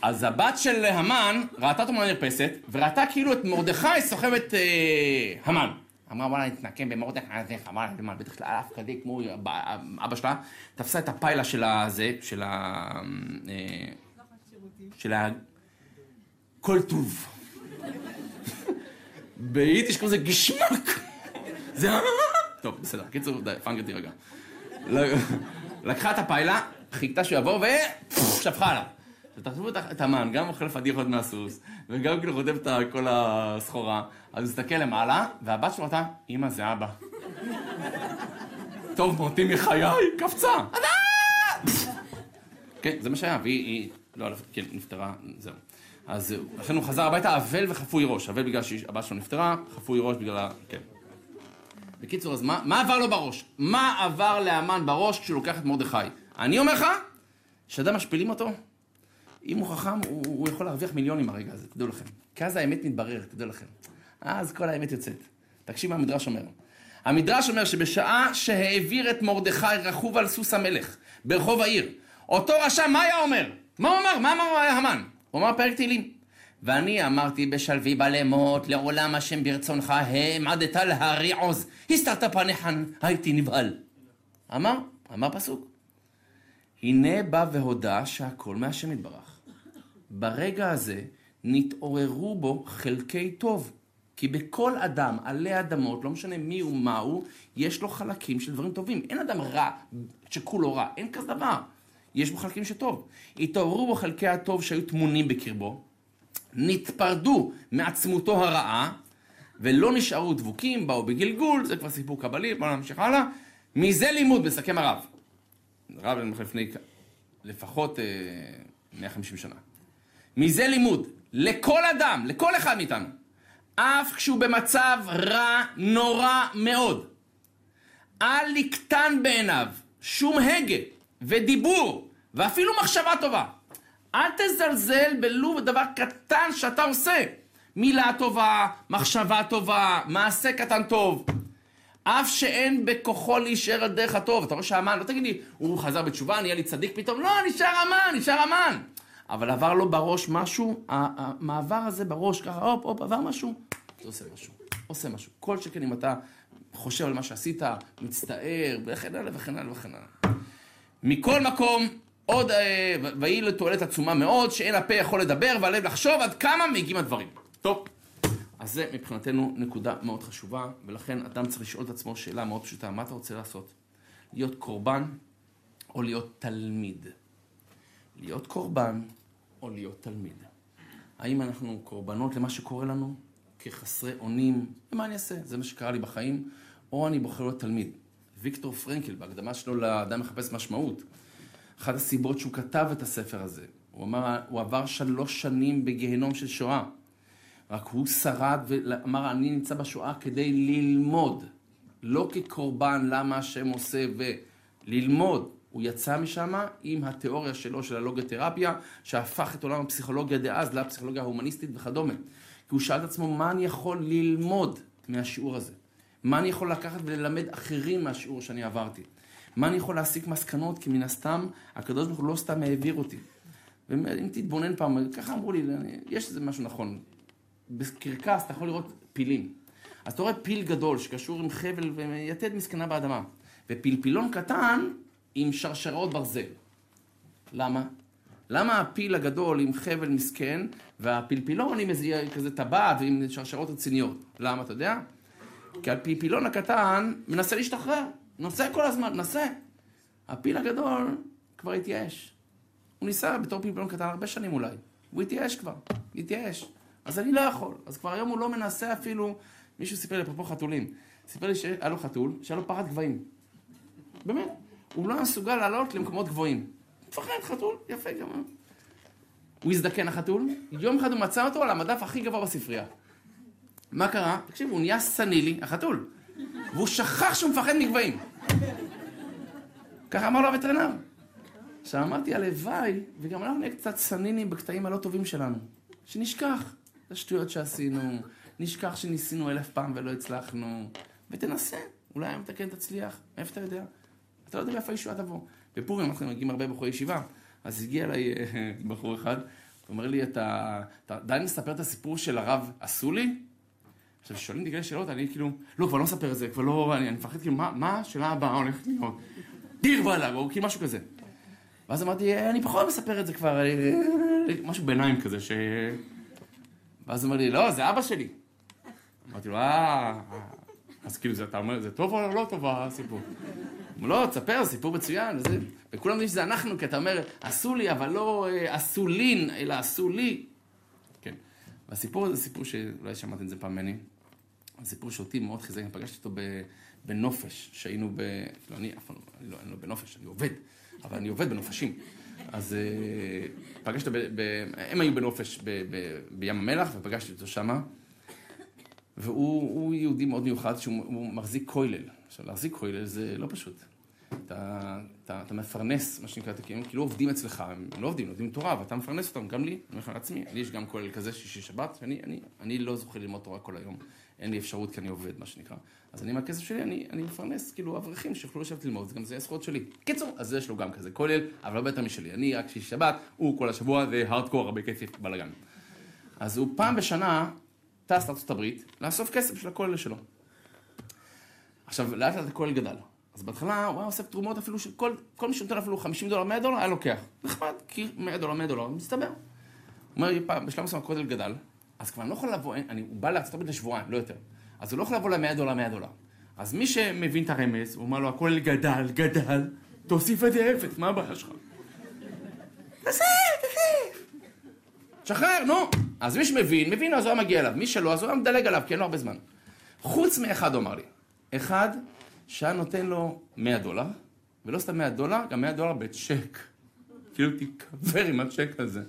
אז הבת של המן ראתה אותו מהמרפסת, וראתה כאילו את מרדכי סוחב את אה, המן. אמרה וואלה נתנקם במרדכי הזה, חבל על הזמן, בטח לאף כזה כמו אבא שלה, תפסה את הפיילה של הזה, של ה... של ה... כל טוב. ביידיש קוראים לזה גשמק. זה... טוב, בסדר, קיצור, די, פאנגר תירגע. לקחה את הפיילה, חיכתה שהוא יבוא ושפכה עליו. תחשבו את המן, גם אוכל פדיחות מהסוס, וגם כאילו חוטף את כל הסחורה, אז הוא מסתכל למעלה, והבת שלו אמרה, אמא זה אבא. טוב, מותי מחיי, קפצה. כן, זה מה שהיה, והיא, לא, כן, נפטרה, זהו. אז לכן הוא חזר הביתה אבל וחפוי ראש, אבל בגלל שהבת שלו נפטרה, חפוי ראש בגלל ה... כן. בקיצור, אז מה, מה עבר לו בראש? מה עבר לאמן בראש כשהוא לוקח את מרדכי? אני אומר לך, שאדם משפילים אותו, אם הוא חכם, הוא, הוא יכול להרוויח מיליונים הרגע הזה, תדעו לכם. כי אז האמת מתבררת, תדעו לכם. אז כל האמת יוצאת. תקשיב מה המדרש אומר. המדרש אומר שבשעה שהעביר את מרדכי רכוב על סוס המלך ברחוב העיר, אותו רשע, מה היה אומר? מה הוא אמר? מה אמר המן? הוא אמר פרק תהילים. ואני אמרתי בשלוי בלמות, לעולם השם ברצונך, העמדת להרי עוז, הסתרת פניך, הייתי נבהל. אמר, אמר פסוק. הנה בא והודה שהכל מהשם יתברך. ברגע הזה נתעוררו בו חלקי טוב. כי בכל אדם עלי אדמות, לא משנה מי הוא מה הוא, יש לו חלקים של דברים טובים. אין אדם רע שכולו רע, אין כזה דבר. יש בו חלקים שטוב. התעוררו בו חלקי הטוב שהיו טמונים בקרבו, נתפרדו מעצמותו הרעה, ולא נשארו דבוקים, באו בגלגול, זה כבר סיפור קבלי, בואו נמשיך הלאה. מזה לימוד, מסכם הרב. הרב לפני לפחות אה, 150 שנה. מזה לימוד, לכל אדם, לכל אחד מאיתנו, אף כשהוא במצב רע נורא מאוד, אל יקטן בעיניו שום הגה ודיבור ואפילו מחשבה טובה. אל תזלזל בלו דבר קטן שאתה עושה. מילה טובה, מחשבה טובה, מעשה קטן טוב. אף שאין בכוחו להישאר על דרך הטוב. אתה רואה שהמן, לא תגיד לי, הוא חזר בתשובה, נהיה לי צדיק פתאום. לא, נשאר המן, נשאר המן. אבל עבר לו בראש משהו, המעבר הזה בראש, ככה, הופ, הופ, עבר משהו, זה עושה משהו. עושה משהו. כל שכן אם אתה חושב על מה שעשית, מצטער, וכן הלאה וכן הלאה וכן הלאה. מכל מקום, עוד, אה, ויהי לתועלת עצומה מאוד, שאין הפה יכול לדבר והלב לחשוב עד כמה מגיעים הדברים. טוב, אז זה מבחינתנו נקודה מאוד חשובה, ולכן אדם צריך לשאול את עצמו שאלה מאוד פשוטה, מה אתה רוצה לעשות? להיות קורבן או להיות תלמיד? להיות קורבן או להיות תלמיד? האם אנחנו קורבנות למה שקורה לנו כחסרי אונים? ומה אני אעשה? זה מה שקרה לי בחיים, או אני בוחר להיות תלמיד. ויקטור פרנקל, בהקדמה שלו לאדם מחפש משמעות, אחת הסיבות שהוא כתב את הספר הזה, הוא אמר, הוא עבר שלוש שנים בגיהנום של שואה. רק הוא שרד ואמר, אני נמצא בשואה כדי ללמוד, לא כקורבן למה השם עושה וללמוד. הוא יצא משם עם התיאוריה שלו של הלוגותרפיה, שהפך את עולם הפסיכולוגיה דאז לפסיכולוגיה ההומניסטית וכדומה. כי הוא שאל את עצמו, מה אני יכול ללמוד מהשיעור הזה? מה אני יכול לקחת וללמד אחרים מהשיעור שאני עברתי? מה אני יכול להסיק מסקנות? כי מן הסתם, הקדוש ברוך הוא לא סתם העביר אותי. ואם תתבונן פעם, ככה אמרו לי, יש איזה משהו נכון. בקרקס אתה יכול לראות פילים. אז אתה רואה פיל גדול שקשור עם חבל ויתד מסכנה באדמה. ופלפילון קטן עם שרשראות ברזל. למה? למה הפיל הגדול עם חבל מסכן, והפלפילון עם איזה כזה טבעת ועם שרשרות רציניות? למה, אתה יודע? כי הפלפילון הקטן מנסה להשתחרר. נוסע כל הזמן, נסה. הפיל הגדול כבר התייאש. הוא ניסה בתור פלפילון קטן הרבה שנים אולי. הוא התייאש כבר, התייאש. אז אני לא יכול. אז כבר היום הוא לא מנסה אפילו, מישהו סיפר לי אפרופו חתולים. סיפר לי שהיה לו חתול, שהיה לו פחד גבהים. באמת. הוא לא מסוגל לעלות למקומות גבוהים. מפחד חתול, יפה גם. הוא הזדקן החתול, יום אחד הוא מצא אותו על המדף הכי גבוה בספרייה. מה קרה? תקשיבו, הוא נהיה סנילי, החתול. והוא שכח שהוא מפחד מגבהים. ככה אמר לו הווטרינר. עכשיו אמרתי, הלוואי, וגם אנחנו נהיה קצת סנינים בקטעים הלא טובים שלנו. שנשכח את השטויות שעשינו, נשכח שניסינו אלף פעם ולא הצלחנו, ותנסה, אולי היום כן תצליח, איפה אתה יודע? אתה לא יודע מאיפה הישועה תבוא. בפורים אנחנו מגיעים הרבה בחורי ישיבה, אז הגיע אליי אה, בחור אחד, הוא אומר לי, אתה, אתה עדיין מספר את הסיפור של הרב עשו לי? עכשיו, שואלים אותי כאלה שאלות, אני כאילו, לא, כבר לא מספר את זה, כבר לא, אני, אני מפחד, כאילו, מה, מה השאלה הבאה הולכת להיות? דיר וואלה, או כאילו משהו כזה. ואז אמרתי, אה, אני פחות מספר את זה כבר, אה, משהו ביניים כזה, ש... ואז הוא אמר לי, לא, זה אבא שלי. אמרתי לו, אה... אז כאילו, אתה אומר, זה טוב או לא טוב הסיפור? הוא לא, תספר, סיפור מצוין, וזה... וכולם יודעים שזה אנחנו, כי אתה אומר, עשו לי, אבל לא אה, עשו לין, אלא עשו לי. כן. והסיפור הזה, סיפור שאולי שמעתם את זה פעם ממני, סיפור שאותי מאוד חיזק, אני פגשתי אותו בנופש, שהיינו ב... לא, אני אף פעם לא, אני לא בנופש, אני עובד, אבל אני עובד בנופשים. אז אה, פגשת, ב, ב, הם היו בנופש בים המלח, ופגשתי אותו שמה, והוא יהודי מאוד מיוחד, שהוא מחזיק כולל. עכשיו, להחזיק כולל זה לא פשוט. אתה, אתה, אתה מפרנס, מה שנקרא, כאילו, כאילו עובדים אצלך, הם לא עובדים, לומדים תורה, ואתה מפרנס אותם, גם לי, אני אומר לך לעצמי, לי יש גם כולל כזה שישי שבת, ואני אני, אני לא זוכר ללמוד תורה כל היום, אין לי אפשרות כי אני עובד, מה שנקרא. אז אני, מהכסף שלי, אני, אני מפרנס, כאילו, אברכים שיוכלו לשבת ללמוד, גם זה הזכויות שלי. קיצור, אז יש לו גם כזה כולל, אבל לא בטח משלי. אני רק שישי שבת, הוא כל השבוע, זה הארדקור, הרבה כסף, בלאגן. אז הוא פעם בשנה טס לארצות הברית, לאסוף כסף של הכולל שלו. עכשיו, לאט לאט הכולל גדל. אז בהתחלה הוא היה עושה תרומות אפילו של כל, כל מי שנותן אפילו 50 דולר, 100 דולר, היה לוקח. נחמד, כי 100 דולר, 100 דולר, מסתבר. הוא אומר לי פעם, בשלב מסוים הכולל גדל, אז כבר אני לא יכול לבוא, אני, הוא בא לארצות הברית לשבועיים, לא יותר. אז הוא לא יכול לבוא ל-100 דולר, 100 דולר. אז מי שמבין את הרמז, הוא אומר לו, הכולל גדל, גדל, תוסיף את זה אפס, מה הבעיה שלך? תוסיף, תוסיף. שחרר, נו. אז מי שמבין, מבין, אז הוא היה מגיע אליו. מי שלא, אז הוא היה מדלג עליו, כי אין לו הרבה זמן. חוץ מאחד, הוא אמר לי. אחד שהיה נותן לו 100 דולר, ולא סתם 100 דולר, גם 100 דולר בצ'ק. כאילו תיקבר עם הצ'ק הזה.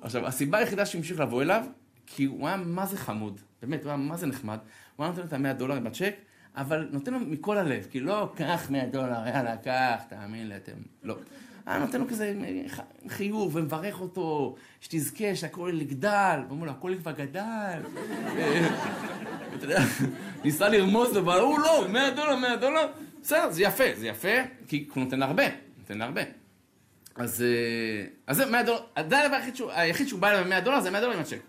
עכשיו, הסיבה היחידה שהמשיך לבוא אליו, כי הוא היה מה זה חמוד, באמת, הוא היה מה זה נחמד, הוא היה נותן לו את ה-100 דולר הצ'ק, אבל נותן לו מכל הלב, כי לא, קח 100 דולר, יאללה, קח, תאמין לי, אתם, לא. היה נותן לו כזה חיוב ומברך אותו, שתזכה, שהכל יגדל, ואומר לו, הכל כבר גדל. אתה יודע, ניסה לרמוז לו, אבל הוא לא, 100 דולר, 100 דולר, בסדר, זה יפה, זה יפה, כי הוא נותן להרבה, נותן להרבה. אז, אז זה 100 דולר, הדבר היחיד שהוא, בא אליו ב-100 דולר זה 100 דולר עם הצ'ק.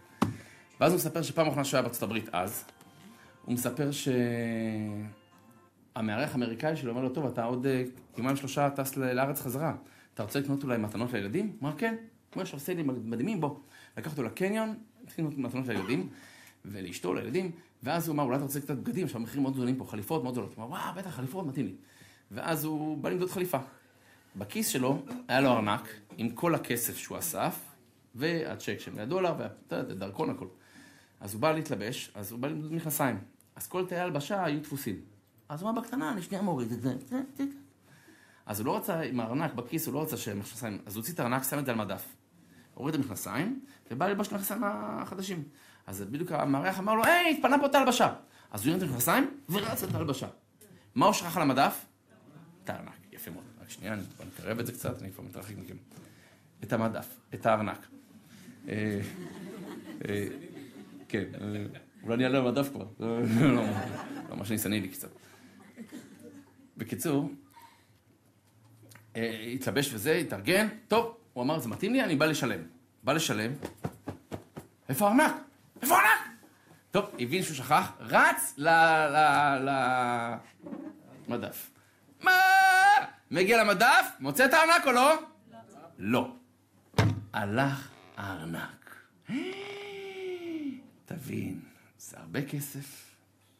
ואז הוא מספר שפעם אחרונה שהוא היה בארצות הברית אז, הוא מספר שהמארח האמריקאי שלו אומר לו, טוב, אתה עוד יומיים שלושה טס לארץ חזרה, אתה רוצה לקנות אולי מתנות לילדים? הוא אמר, כן, הוא יש סיילים מדהימים, בוא. לקח אותו לקניון, התחיל לקנות מתנות לילדים, ולאשתו, לילדים, ואז הוא אמר, אולי אתה רוצה קצת בגדים, עכשיו מחירים מאוד גדולים פה, חליפות מאוד גדולות. הוא אמר, וואו, בטח, חליפות מתאים לי. ואז הוא בא למדוד חליפה. בכיס שלו היה לו ארנק עם כל הכסף שהוא אסף, והצ'ק של 100 דולר, והדרכון, הכל. אז הוא בא להתלבש, אז הוא בא למדוד מכנסיים. אז כל תאי הלבשה היו דפוסים. אז הוא אמר, בקטנה, אני שנייה מוריד את זה. אז הוא לא רצה, עם הארנק בכיס, הוא לא רצה שמכנסיים, אז הוא הוציא את הארנק, שם את זה על מדף. הוריד את המכנסיים, ובא ללבוש את המכנסיים החדשים. אז בדיוק המארח אמר לו, היי, התפנה פה את ההלבשה. אז הוא הרים את המכנסיים, ורץ את ההלבשה. מה הוא שכח על המדף? את הארנק. יפה מאוד. רק שנייה, אני כבר מקרב את זה קצת, אני כבר מתרחק מכם. את המדף, את הארנק. כן, אולי אני אעלה למדף כבר. לא, ממש ניסני לי קצת. בקיצור, התלבש וזה, התארגן, טוב, הוא אמר, זה מתאים לי, אני בא לשלם. בא לשלם, איפה הארנק? איפה הארנק? טוב, הבין שהוא שכח, רץ למדף. מה? מגיע למדף, מוצא את הארנק או לא? לא. הלך הארנק. תבין, זה הרבה כסף,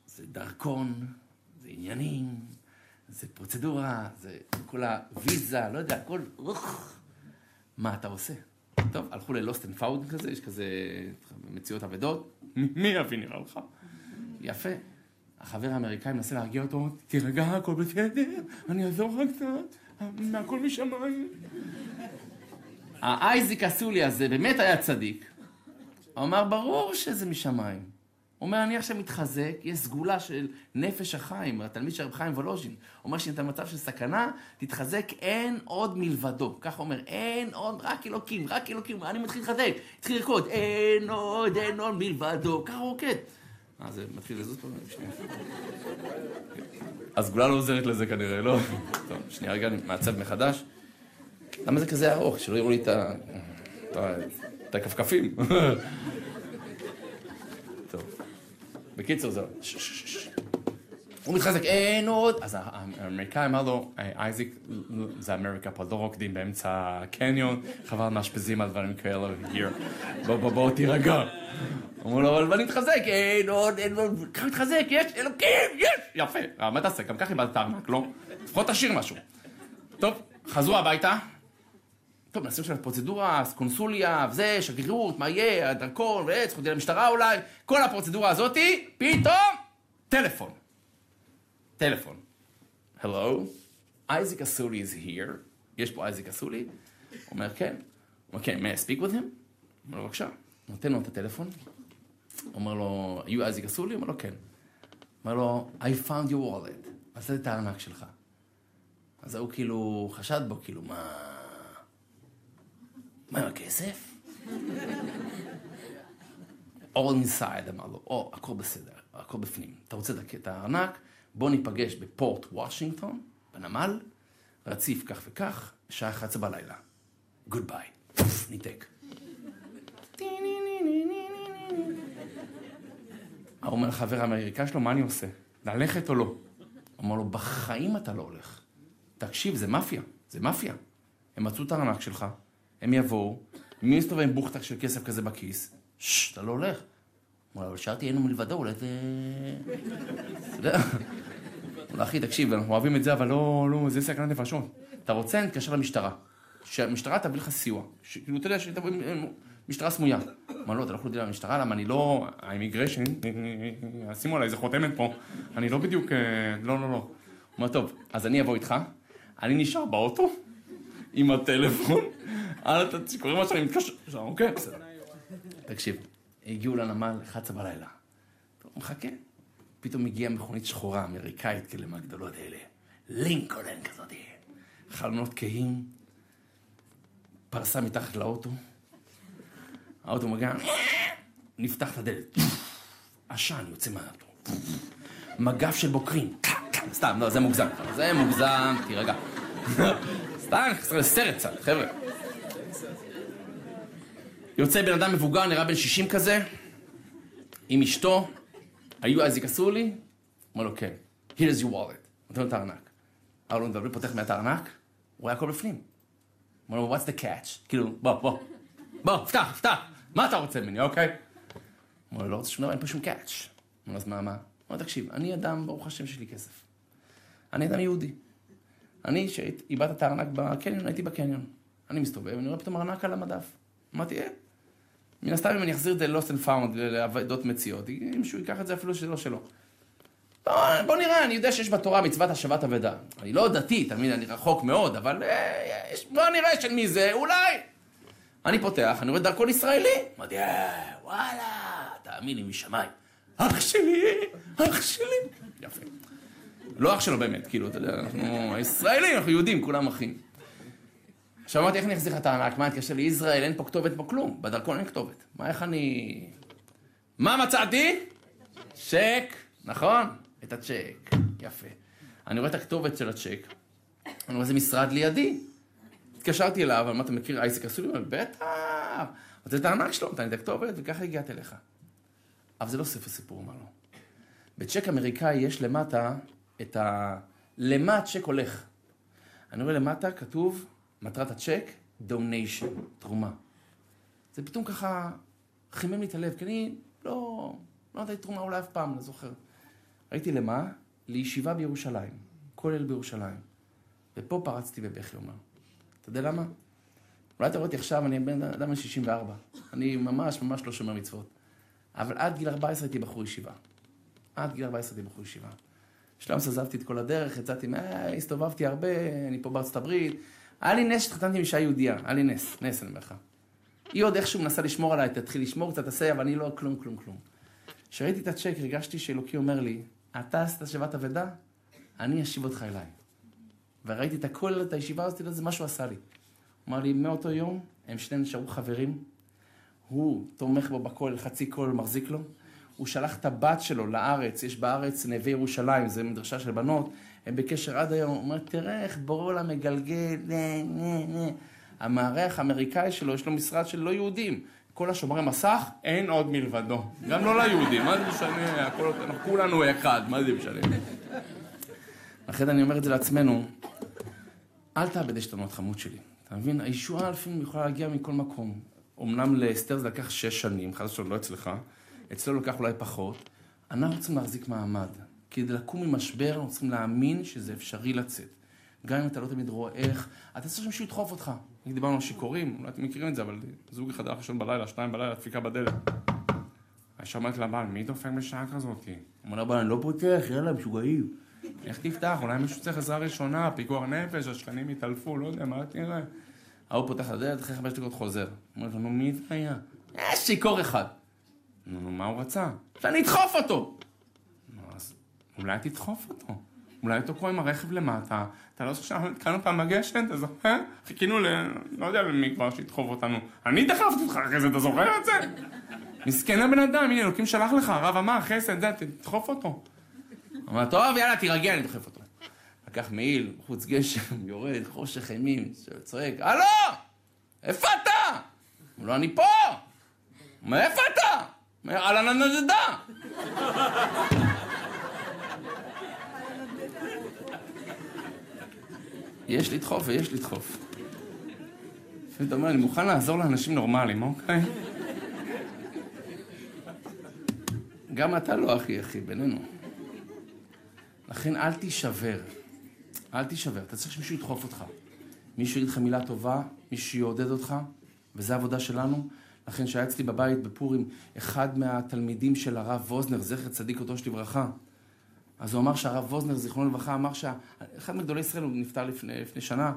זה דרכון, זה עניינים, זה פרוצדורה, זה כל הוויזה, לא יודע, הכל... מה אתה עושה? טוב, הלכו ל lost and found כזה, יש כזה מציאות אבדות. מי יביא נראה לך? יפה. החבר האמריקאי מנסה להרגיע אותו, תירגע, הכל בסדר, אני אעזור לך קצת, הכל משמיים. האייזיק הסולי הזה באמת היה צדיק. הוא אמר, ברור שזה משמיים. אומר, אני עכשיו מתחזק, יש סגולה של נפש החיים, התלמיד של רב חיים וולוז'ין. אומר שאתה במצב של סכנה, תתחזק, אין עוד מלבדו. ככה אומר, אין עוד, רק אלוקים, רק אלוקים. אני מתחיל להתחזק, התחיל לרקוד, אין עוד, אין עוד מלבדו. ככה הוא רוקד. אה, זה מתחיל לזוז פה? שנייה. הסגולה לא עוזרת לזה כנראה, לא? טוב, שנייה רגע, אני מעצב מחדש. למה זה כזה ארוך? שלא יראו לי את הכפכפים. בקיצור זהו, הוא מתחזק, אין עוד, אז האמריקאי אמר לו, אייזיק, זה אמריקה פה, לא רוקדים באמצע הקניון, חבל מאשפזים על דברים כאלה, בוא בוא בוא תירגע. אמרו לו, אבל אני מתחזק, אין עוד, אין עוד, ככה מתחזק, יש, אלוקים, יש, יפה, מה תעשה, גם ככה איבדת ארנק, לא? לפחות תשאיר משהו. טוב, חזרו הביתה. טוב, נעשים שם פרוצדורה, קונסוליה, וזה, שגרירות, מה יהיה, הדרכון, חודי למשטרה אולי, כל הפרוצדורה הזאתי, פתאום, טלפון. טלפון. Hello, אייזיק אסולי is here. יש פה אייזיק אסולי? אומר, כן. אומר, כן, may I speak with him? אומר לו, בבקשה. נותן לו את הטלפון. אומר לו, you אייזיק אסולי? אומר לו, כן. אומר לו, I found your wallet. מצאתי את הארנק שלך. אז הוא כאילו חשד בו, כאילו, מה... מה עם הכסף? All inside, אמר לו, או, הכל בסדר, הכל בפנים. אתה רוצה את הארנק? בוא ניפגש בפורט וושינגטון, בנמל, רציף כך וכך, שעה 11 בלילה. Goodbye. ניתק. הוא אומר לחבר האמריקאי שלו, מה אני עושה? ללכת או לא? אומר לו, בחיים אתה לא הולך. תקשיב, זה מאפיה, זה מאפיה. הם מצאו את הארנק שלך, הם יבואו, מי מסתובב עם בוכטק של כסף כזה בכיס? ששש, אתה לא הולך. הוא אומר, אבל שאלתי, אין לו מלבדו, אולי זה... אתה יודע. אחי, תקשיב, אנחנו אוהבים את זה, אבל לא, לא, זה סכנת נפשות. אתה רוצה, נתקשר למשטרה. שהמשטרה תביא לך סיוע. כאילו, אתה יודע, משטרה סמויה. אמר, לא, אתה לא יכול לדבר למשטרה, למה אני לא... האימיגרשן, שימו עליי איזה חותמת פה. אני לא בדיוק... לא, לא, לא. אומר, טוב, אז אני אבוא איתך, אני נשאר באוטו, עם הטלפון, אתה קוראים מה שאני מתקשר, אוקיי, בסדר. תקשיב, הגיעו לנמל 11 בלילה. טוב, מחכה. פתאום הגיעה מכונית שחורה, אמריקאית, כאלה מהגדולות האלה. לינקולן כזאת. חלונות כהים, פרסה מתחת לאוטו. האוטו מגיע, נפתח את הדלת. עשן יוצא מהאוטו. מגף של בוקרים. סתם, לא, זה מוגזם. זה מוגזם, תירגע. סתם, סרט קצת, חבר'ה. יוצא בן אדם מבוגר, נראה בן 60 כזה, עם אשתו, היו אז יכעסו לי? אומר לו, כן. Here's your wallet. נותן לו את הארנק. אבל הוא מדבר, פותח מעט הארנק, הוא היה הכל בפנים. אומר לו, what's the catch? כאילו, בוא, בוא. בוא, פתח, פתח. מה אתה רוצה ממני, אוקיי? אומר לו, לא רוצה שום דבר, אין פה שום catch. אומר לו, אז מה, מה? אומר, תקשיב, אני אדם, ברוך השם, שיש לי כסף. אני אדם יהודי. אני, שאיבדת את הארנק בקניון, הייתי בקניון. אני מסתובב, אני רואה פתאום ארנק על המדף. אמרתי, אה, מן הסתם אם אני אחזיר את ל-Lost and Found, לעבודות מציאות, אם שהוא ייקח את זה אפילו שזה לא שלו. בוא, בוא נראה, אני יודע שיש בתורה מצוות השבת אבדה. אני לא דתי, תמיד אני רחוק מאוד, אבל אה, יש, בוא נראה של מי זה, אולי. אני פותח, אני רואה דרכון ישראלי. אמרתי, אה, וואלה, תאמין לי, משמיים. אח שלי, אח שלי. יפה. לא אח שלו באמת, כאילו, אתה יודע, אנחנו ישראלים, אנחנו יהודים, כולם אחים. עכשיו אמרתי, איך אני אחזיר לך את הענק? מה, התקשר לי, ישראל, אין פה כתובת פה כלום. בדרכון אין כתובת. מה, איך אני... מה מצאתי? צ'ק, נכון? את הצ'ק. יפה. אני רואה את הכתובת של הצ'ק. אני רואה איזה משרד לידי. התקשרתי אליו, אמרתי, אתה מכיר אייסק? הוא אומר, בטח. רוצה את הענק שלו, נתן לי את הכתובת, וככה הגעתי אליך. אבל זה לא ספר סיפור, אמר לו. בצ'ק אמריקאי יש למטה את ה... למה הצ'ק הולך? אני רואה למטה, כתוב, מטרת הצ'ק, דוניישן, תרומה. זה פתאום ככה חימם לי את הלב, כי אני לא, לא נתתי תרומה אולי אף פעם, לא זוכר. ראיתי למה? לישיבה בירושלים, כולל בירושלים. ופה פרצתי בבכי, אומר. אתה יודע למה? אולי אתה רואה אותי עכשיו, אני בן אדם בן 64. אני ממש ממש לא שומר מצוות. אבל עד גיל 14 הייתי בחור ישיבה. עד גיל 14 הייתי בחור ישיבה. שלום עזבתי את כל הדרך, יצאתי, הסתובבתי הרבה, אני פה בארצות הברית. היה לי נס שהתחתנתי עם אישה יהודייה, היה לי נס, נס אני אומר לך. היא עוד איכשהו מנסה לשמור עליי, תתחיל לשמור קצת, תעשה, אבל אני לא כלום, כלום, כלום. כשראיתי את הצ'ק, הרגשתי שאלוקי אומר לי, אתה עשית שבת אבדה, אני אשיב אותך אליי. וראיתי את הכל, את הישיבה הזאת, זה מה שהוא עשה לי. הוא אמר לי, מאותו יום, הם שניהם נשארו חברים. הוא תומך בו בכל, חצי קול מחזיק לו. הוא שלח את הבת שלו לארץ, יש בארץ נווה ירושלים, זו מדרשה של בנות, הם בקשר עד היום, הוא אומר, תראה איך בורא עולם מגלגל, נה, נה, נה. המארח האמריקאי שלו, יש לו משרד של לא יהודים. כל השומרי מסך, אין עוד מלבדו. גם לא ליהודים, מה זה משנה? הכל, כולנו אחד, מה זה משנה? לכן אני אומר את זה לעצמנו, אל תאבד עשתונות חמוד שלי. אתה מבין? הישועה לפעמים יכולה להגיע מכל מקום. אמנם לאסתר זה לקח שש שנים, חס ושלום לא אצלך, אצלו לקח אולי פחות. אנחנו צריכים להחזיק מעמד. כדי לקום ממשבר, אנחנו צריכים להאמין שזה אפשרי לצאת. גם אם אתה לא תמיד רואה איך, אתה צריך שמישהו ידחוף אותך. דיברנו על שיכורים, אולי אתם מכירים את זה, אבל זוג אחד הלך לישון בלילה, שתיים בלילה, דפיקה בדלת. האישה אומרת לבעל, מי דופק בשעה כזאת? אומר לבעל, אני לא פותח, יאללה, משוגעים. איך תפתח? אולי מישהו צריך עזרה ראשונה, פיקוח נפש, השכנים יתעלפו, לא יודע, מה תראה? ההוא פותח את הדלת, אחרי חמש דקות חוזר. אומר לו, נו, מי זה היה? יש שיכור אחד. נו, מה הוא רצה? שאני אדחוף אותו! נו, אז אולי תדחוף אותו. אולי תוקעו עם הרכב למטה, אתה לא זוכר שאנחנו התקענו פעם בגשם, אתה זוכר? חיכינו ל... לא יודע למי כבר שידחוף אותנו. אני דחפתי אותך אחרי זה, אתה זוכר את זה? מסכן הבן אדם, הנה אלוקים שלח לך, הרב אמר, חסד, זה, תדחוף אותו. אמר, טוב, יאללה, תירגע, אני דוחף אותו. לקח מעיל, חוץ גשם, יורד, חושך אימים, צועק, הלו! איפה אתה? הוא לא, אני פה! מאיפה אתה? אהלן הנדדה! יש לדחוף ויש לדחוף. אתה אומר, אני מוכן לעזור לאנשים נורמליים, אוקיי? גם אתה לא אחי אחי, בינינו. לכן אל תישבר. אל תישבר. אתה צריך שמישהו ידחוף אותך. מישהו יגיד לך מילה טובה, מישהו יעודד אותך, וזו העבודה שלנו. לכן שהיה אצלי בבית בפורים, אחד מהתלמידים של הרב ווזנר, זכר צדיק קדוש לברכה, אז הוא אמר שהרב ווזנר, זיכרונו לברכה, אמר שאחד מגדולי ישראל, הוא נפטר לפני, לפני שנה,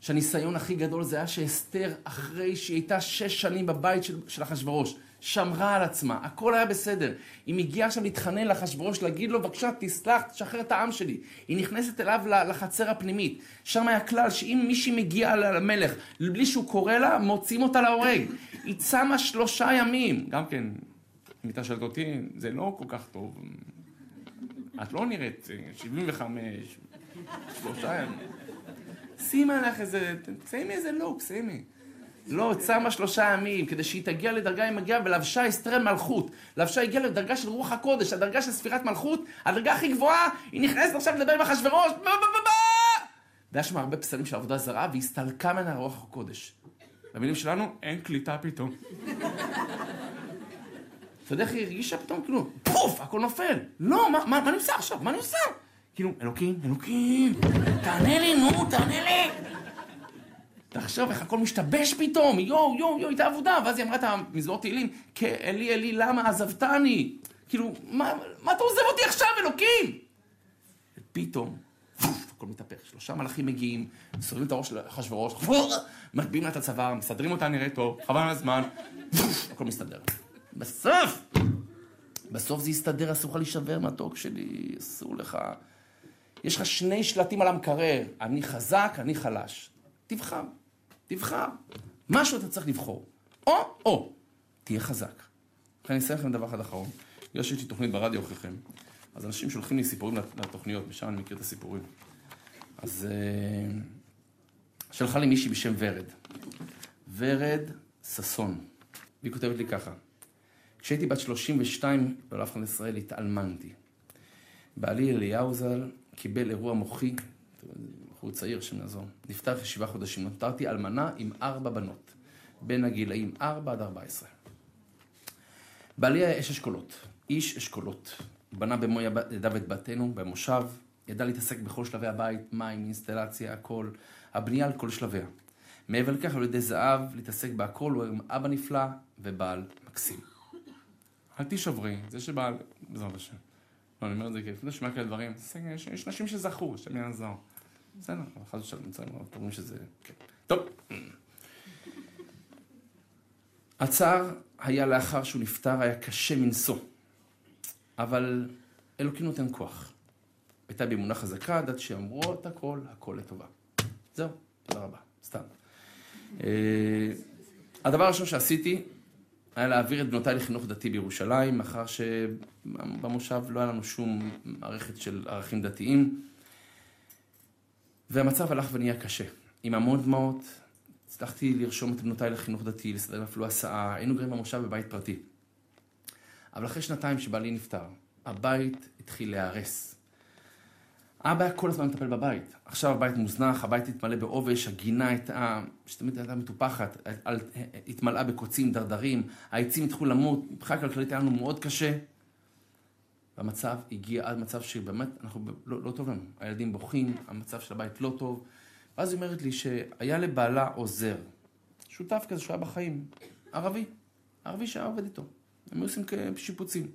שהניסיון הכי גדול זה היה שאסתר, אחרי שהיא הייתה שש שנים בבית של, של אחשוורוש, שמרה על עצמה, הכל היה בסדר. היא מגיעה עכשיו להתחנן לאחשוורוש, להגיד לו, בבקשה, תסלח, תשחרר את העם שלי. היא נכנסת אליו לחצר הפנימית. שם היה כלל שאם מישהי מגיעה למלך, בלי שהוא קורא לה, מוציאים אותה להורג. היא צמה שלושה ימים. גם כן, אם אתה שואלת אותי, זה לא כל כך טוב. את לא נראית 75, שלושה ימים. שימי לך איזה, שימי איזה לוק, שימי. לא, צמה שלושה ימים, כדי שהיא תגיע לדרגה היא מגיעה, ולבשה אסתר מלכות. לבשה הגיעה לדרגה של רוח הקודש, הדרגה של ספירת מלכות, הדרגה הכי גבוהה, היא נכנסת עכשיו לדבר עם אחשוורוש, והיה שם הרבה פסלים של עבודה זרה, והסתלקה ממנה רוח הקודש. במילים שלנו, אין קליטה פתאום. אתה יודע איך היא הרגישה פתאום? כאילו, פוף, הכל נופל. לא, מה, מה, מה אני עושה עכשיו? מה אני עושה? כאילו, אלוקים, אלוקים, תענה לי, נו, תענה לי. תחשוב איך הכל משתבש פתאום, יואו, יואו, יואו, הייתה עבודה. ואז היא אמרה את המזמור תהילים, אלי, אלי, למה עזבתני? כאילו, מה, מה אתה עוזב אותי עכשיו, אלוקים? ופתאום, הכל מתהפך. שלושה מלאכים מגיעים, סובבים את הראש של אחשוורוש, מגביהים לה את הצוואר, מסדרים אותה, נראה טוב, חבל על הזמן, הכל מסתדר. בסוף, בסוף זה יסתדר, אסור לך להישבר מתוק שלי, אסור לך. יש לך שני שלטים על המקרר, אני חזק, אני חלש. תבחר, תבחר. משהו אתה צריך לבחור. או, או, תהיה חזק. אני אסיים לכם דבר אחד אחרון. יש לי תוכנית ברדיו אחריכם. אז אנשים שולחים לי סיפורים לתוכניות, משם אני מכיר את הסיפורים. אז uh, שלחה לי מישהי בשם ורד. ורד ששון. והיא כותבת לי ככה: כשהייתי בת 32 בעולם ישראל התאלמנתי. בעלי אליהו ז"ל קיבל אירוע מוחי, בחור צעיר שנעזור, נפטר אחרי שבעה חודשים. נותרתי אלמנה עם ארבע בנות, בין הגילאים 4 עד 14. בעלי היה אש אשכולות, איש אשכולות. בנה במו ידיו את בתינו, במושב, ידע להתעסק בכל שלבי הבית, מים, אינסטלציה, הכל, הבנייה על כל שלביה. מעבר לכך, על ידי זהב, להתעסק בהכל, הוא אבא נפלא ובעל מקסים. אל תישברי, זה שבעל, בעזרת השם. לא, אני אומר את זה כי לפני שומע כאלה דברים, יש נשים שזכו, השם יעזור. בסדר, חס ושלום נמצאים, אבל אומרים שזה... כן. טוב. הצער היה לאחר שהוא נפטר, היה קשה מנשוא. אבל אלוקים נותן כוח. הייתה בי אמונה חזקה, ידעתי שאמרות הכל, הכל לטובה. זהו, תודה רבה, סתם. אה, הדבר הראשון שעשיתי היה להעביר את בנותיי לחינוך דתי בירושלים, מאחר שבמושב לא היה לנו שום מערכת של ערכים דתיים. והמצב הלך ונהיה קשה. עם המון דמעות, הצלחתי לרשום את בנותיי לחינוך דתי, לסדר אפילו הסעה, היינו גרים במושב בבית פרטי. אבל אחרי שנתיים שבעלי נפטר, הבית התחיל להיהרס. אבא היה כל הזמן מטפל בבית. עכשיו הבית מוזנח, הבית התמלא בעובש, הגינה הייתה, שתמיד הייתה מטופחת, התמלאה בקוצים, דרדרים, העצים התחילו למות, מבחינה כלכלית היה לנו מאוד קשה. והמצב הגיע עד מצב שבאמת, אנחנו, לא, לא טוב לנו. הילדים בוכים, המצב של הבית לא טוב. ואז היא אומרת לי שהיה לבעלה עוזר, שותף כזה שהוא היה בחיים, ערבי, ערבי שהיה עובד איתו. הם היו עושים שיפוצים.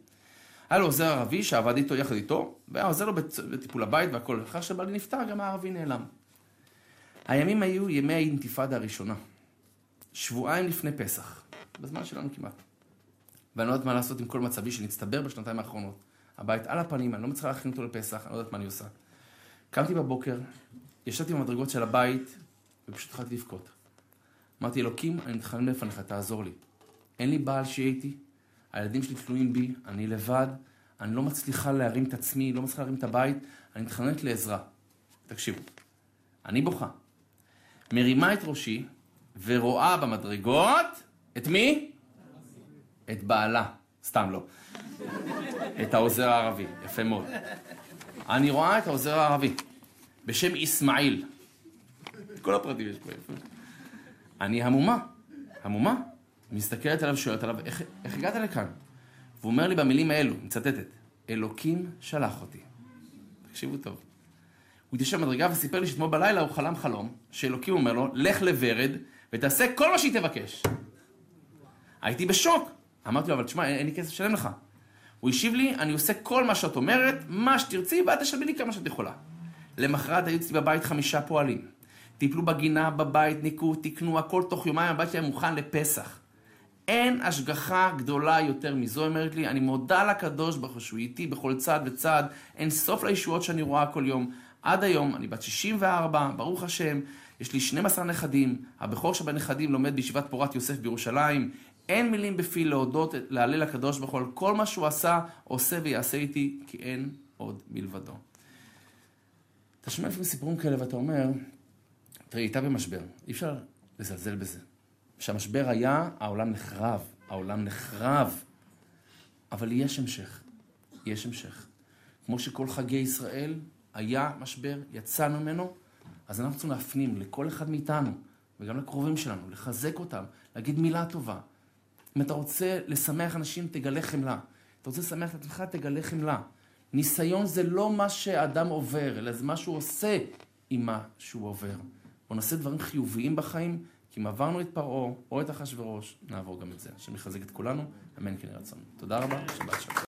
היה לו עוזר ערבי שעבד איתו יחד איתו, והיה עוזר לו בטיפול הבית והכל. אחר שבעלי נפטר, גם הערבי נעלם. הימים היו ימי האינתיפאדה הראשונה. שבועיים לפני פסח, בזמן שלנו כמעט. ואני לא יודעת מה לעשות עם כל מצבי שנצטבר בשנתיים האחרונות. הבית על הפנים, אני לא מצליחה להכין אותו לפסח, אני לא יודעת מה אני עושה. קמתי בבוקר, ישבתי במדרגות של הבית, ופשוט התחלתי לבכות. אמרתי, אלוקים, אני מתחנן לפניך, תעזור לי. אין לי בעל שיהיה איתי, הילדים שלי תלויים בי, אני לבד, אני לא מצליחה להרים את עצמי, לא מצליחה להרים את הבית, אני מתחננת לעזרה. תקשיבו, אני בוכה. מרימה את ראשי ורואה במדרגות, את מי? את בעלה. סתם לא. את העוזר הערבי, יפה מאוד. אני רואה את העוזר הערבי, בשם אסמאעיל. כל הפרטים יש פה, יפה. אני המומה, המומה. מסתכלת עליו, שואלת עליו, איך, איך הגעת לכאן? והוא אומר לי במילים האלו, מצטטת, אלוקים שלח אותי. תקשיבו טוב. הוא התיישב במדרגה וסיפר לי שאתמול בלילה הוא חלם חלום, שאלוקים אומר לו, לך לוורד ותעשה כל מה שהיא תבקש. הייתי בשוק. אמרתי לו, אבל תשמע, אין, אין לי כסף לשלם לך. הוא השיב לי, אני עושה כל מה שאת אומרת, מה שתרצי, ואת תשלמי לי כמה שאת יכולה. למחרת היו אצלי בבית חמישה פועלים. טיפלו בגינה, בבית, ניקו, תיקנו, הכל תוך יומיים הבית שלי מוכן לפסח. אין השגחה גדולה יותר מזו, אומרת לי, אני מודה לקדוש ברוך הוא שהוא איתי בכל צעד וצעד, אין סוף לישועות שאני רואה כל יום. עד היום, אני בת 64, ברוך השם, יש לי 12 נכדים, הבכור שבנכדים לומד בישיבת פורת יוסף בירושלים. אין מילים בפי להודות, להלל לקדוש ברוך הוא על כל מה שהוא עשה, עושה ויעשה איתי, כי אין עוד מלבדו. אתה שומע לפעמים סיפורים כאלה ואתה אומר, תראי, הייתה במשבר, אי אפשר לזלזל בזה. כשהמשבר היה, העולם נחרב, העולם נחרב. אבל יש המשך, יש המשך. כמו שכל חגי ישראל היה משבר, יצאנו ממנו, אז אנחנו צריכים להפנים לכל אחד מאיתנו, וגם לקרובים שלנו, לחזק אותם, להגיד מילה טובה. אם אתה רוצה לשמח אנשים, תגלה חמלה. אתה רוצה לשמח את עצמך, תגלה חמלה. ניסיון זה לא מה שאדם עובר, אלא זה מה שהוא עושה עם מה שהוא עובר. בוא נעשה דברים חיוביים בחיים, כי אם עברנו את פרעה או את אחשוורוש, נעבור גם את זה. השם יחזק את כולנו, אמן כן רצון. תודה רבה, שבת שלום.